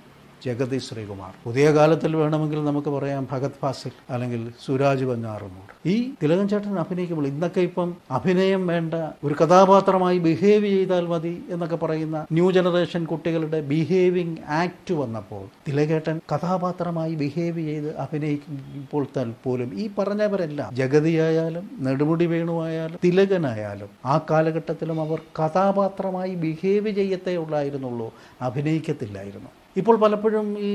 ജഗദീഷ് ശ്രീകുമാർ. പുതിയ കാലത്തിൽ വേണമെങ്കിൽ നമുക്ക് പറയാം ഭഗത് ഫാസിൽ അല്ലെങ്കിൽ സുരാജ് ബഞ്ഞാറുമൂട് ഈ തിലകൻ ചേട്ടൻ അഭിനയിക്കുമ്പോൾ ഇന്നൊക്കെ ഇപ്പം അഭിനയം വേണ്ട ഒരു കഥാപാത്രമായി ബിഹേവ് ചെയ്താൽ മതി എന്നൊക്കെ പറയുന്ന ന്യൂ ജനറേഷൻ കുട്ടികളുടെ ബിഹേവിങ് ആക്ട് വന്നപ്പോൾ തിലകേട്ടൻ കഥാപാത്രമായി ബിഹേവ് ചെയ്ത് അഭിനയിക്കുമ്പോൾ പോലും ഈ പറഞ്ഞവരെല്ലാം ജഗതിയായാലും നെടുമുടി വേണുവായാലും തിലകനായാലും ആ കാലഘട്ടത്തിലും അവർ കഥാപാത്രമായി ബിഹേവ് ചെയ്യത്തേ ഉള്ളായിരുന്നുള്ളൂ അഭിനയിക്കത്തില്ലായിരുന്നു. ഇപ്പോൾ പലപ്പോഴും ഈ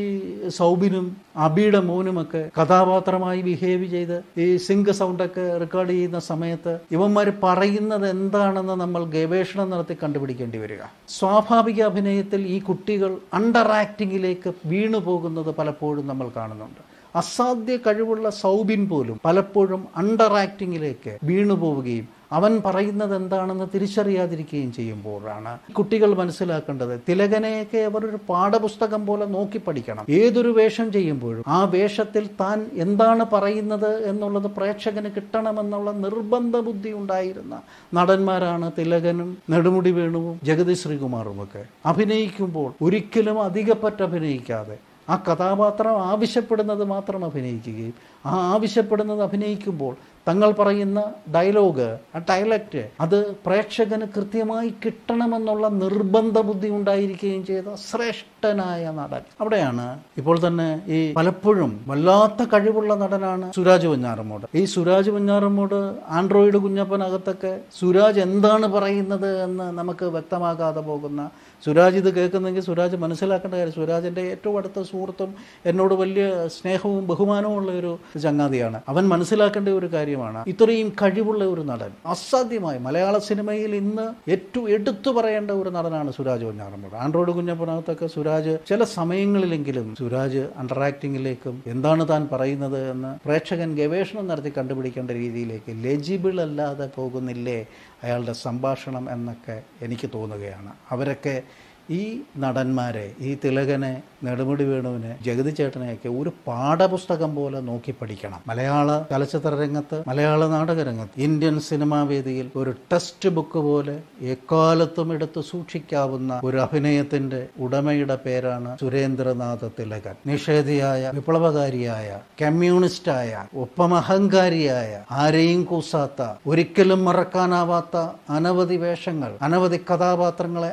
സൗബിനും അബിയുടെ മോനുമൊക്കെ കഥാപാത്രമായി ബിഹേവ് ചെയ്ത് ഈ സിങ്ക് സൗണ്ടൊക്കെ റെക്കോർഡ് ചെയ്യുന്ന സമയത്ത് ഇവന്മാർ പറയുന്നത് എന്താണെന്ന് നമ്മൾ ഗവേഷണം നടത്തി കണ്ടുപിടിക്കേണ്ടി വരിക. സ്വാഭാവിക അഭിനയത്തിൽ ഈ കുട്ടികൾ അണ്ടർ ആക്ടിങ്ങിലേക്ക് വീണു പോകുന്നത് പലപ്പോഴും നമ്മൾ കാണുന്നുണ്ട്. അസാധ്യ കഴിവുള്ള സൗബിൻ പോലും പലപ്പോഴും അണ്ടർ ആക്ടിങ്ങിലേക്ക് വീണു പോവുകയും അവൻ പറയുന്നത് എന്താണെന്ന് തിരിച്ചറിയാതിരിക്കുകയും ചെയ്യുമ്പോഴാണ് കുട്ടികൾ മനസ്സിലാക്കേണ്ടത്. തിലകനെയൊക്കെ അവർ ഒരു പാഠപുസ്തകം പോലെ നോക്കി പഠിക്കണം. ഏതൊരു വേഷം ചെയ്യുമ്പോഴും ആ വേഷത്തിൽ താൻ എന്താണ് പറയുന്നത് എന്നുള്ളത് പ്രേക്ഷകന് കിട്ടണമെന്നുള്ള നിർബന്ധ ബുദ്ധി ഉണ്ടായിരുന്ന നടന്മാരാണ് തിലകനും നെടുമുടി വേണുവും ജഗതി ശ്രീകുമാറും ഒക്കെ അഭിനയിക്കുമ്പോൾ ഒരിക്കലും അധികപ്പറ്റ് അഭിനയിക്കാതെ ആ കഥാപാത്രം ആവശ്യപ്പെടുന്നത് മാത്രം അഭിനയിക്കുകയും ആ ആവശ്യപ്പെടുന്നത് അഭിനയിക്കുമ്പോൾ തങ്ങൾ പറയുന്ന ഡയലോഗ് ആ ഡയലക്റ്റ് അത് പ്രേക്ഷകന് കൃത്യമായി കിട്ടണമെന്നുള്ള നിർബന്ധ ബുദ്ധി ഉണ്ടായിരിക്കുകയും ചെയ്ത ശ്രേഷ്ഠനായ നടൻ. അവിടെയാണ് ഇപ്പോൾ തന്നെ ഈ പലപ്പോഴും വല്ലാത്ത കഴിവുള്ള നടനാണ് സുരാജ് വഞ്ഞാറമ്മോട് ഈ സുരാജ് വഞ്ഞാറമ്മോട് ആൻഡ്രോയിഡ് കുഞ്ഞപ്പനകത്തൊക്കെ സുരാജ് എന്താണ് പറയുന്നത്? എന്ന് നമുക്ക് വ്യക്തമാകാതെ പോകുന്ന സുരാജ് ഇത് കേൾക്കുന്നെങ്കിൽ സുരാജ് മനസ്സിലാക്കേണ്ട കാര്യം സുരാജിന്റെ ഏറ്റവും അടുത്ത സുഹൃത്തും എന്നോട് വലിയ സ്നേഹവും ബഹുമാനവും ഉള്ള ഒരു ചങ്ങാതിയാണ്. അവൻ മനസ്സിലാക്കേണ്ട ഒരു കാര്യമാണ്. ഇത്രയും കഴിവുള്ള ഒരു നടൻ അസാധ്യമായി. മലയാള സിനിമയിൽ ഇന്ന് ഏറ്റവും എടുത്തു പറയേണ്ട ഒരു നടനാണ് സുരാജ് കുഞ്ഞാറമ്പുഴ ആൻഡ്രോയിഡ് കുഞ്ഞപ്പനകത്തൊക്കെ സുരാജ് ചില സമയങ്ങളിലെങ്കിലും സുരാജ് അണ്ടർ ആക്ടിങ്ങിലേക്കും എന്താണ് താൻ പറയുന്നത് എന്ന് പ്രേക്ഷകൻ ഗവേഷണം നടത്തി കണ്ടുപിടിക്കേണ്ട രീതിയിലേക്ക് ലെജിബിൾ അല്ലാതെ പോകുന്നില്ലേ? അയാളുടെ സംഭാഷണം എന്നൊക്കെ എനിക്ക് തോന്നുകയാണ്. അവരൊക്കെ ഈ നടന്മാരെ ഈ തിലകനെ നെടുമുടി വേണുവിനെ ജഗതി ചേട്ടനെയൊക്കെ ഒരു പാഠപുസ്തകം പോലെ നോക്കി പഠിക്കണം. മലയാള ചലച്ചിത്ര രംഗത്ത് മലയാള നാടക രംഗത്ത് ഇന്ത്യൻ സിനിമാ വേദിയിൽ ഒരു ടെസ്റ്റ് ബുക്ക് പോലെ എക്കാലത്തും എടുത്ത് സൂക്ഷിക്കാവുന്ന ഒരു അഭിനയത്തിന്റെ ഉടമയുടെ പേരാണ് സുരേന്ദ്രനാഥ തിലകൻ. നിഷേധിയായ വിപ്ലവകാരിയായ കമ്മ്യൂണിസ്റ്റായ ഒപ്പം അഹങ്കാരിയായ ആരെയും കൂസാത്ത ഒരിക്കലും മറക്കാനാവാത്ത അനവധി വേഷങ്ങൾ അനവധി കഥാപാത്രങ്ങളെ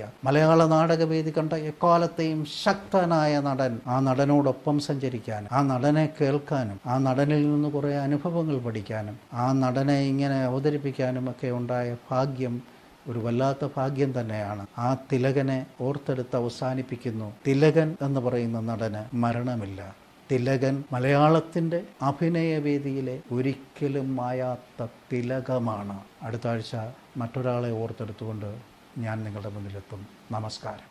അനശ്വരമാക്കിയ മലയാള നാടകവേദി കണ്ട എക്കാലത്തെയും ശക്തനായ നടൻ ആ നടനോടൊപ്പം സഞ്ചരിക്കാനും ആ നടനെ കേൾക്കാനും ആ നടനിൽ നിന്ന് കുറേ അനുഭവങ്ങൾ പഠിക്കാനും ആ നടനെ ഇങ്ങനെ അവതരിപ്പിക്കാനും ഒക്കെ ഉണ്ടായ ഭാഗ്യം ഒരു വല്ലാത്ത ഭാഗ്യം തന്നെയാണ്. ആ തിലകനെ ഓർത്തെടുത്ത് അവസാനിപ്പിക്കുന്നു. തിലകൻ എന്ന് പറയുന്ന നടന് മരണമില്ല. തിലകൻ മലയാളത്തിന്റെ അഭിനയവേദിയിലെ ഒരിക്കലും മായാത്ത തിലകമാണ്. അടുത്ത ആഴ്ച മറ്റൊരാളെ ഓർത്തെടുത്തുകൊണ്ട് ഞാൻ നിങ്ങളുടെ മുന്നിലെത്തും. നമസ്കാരം.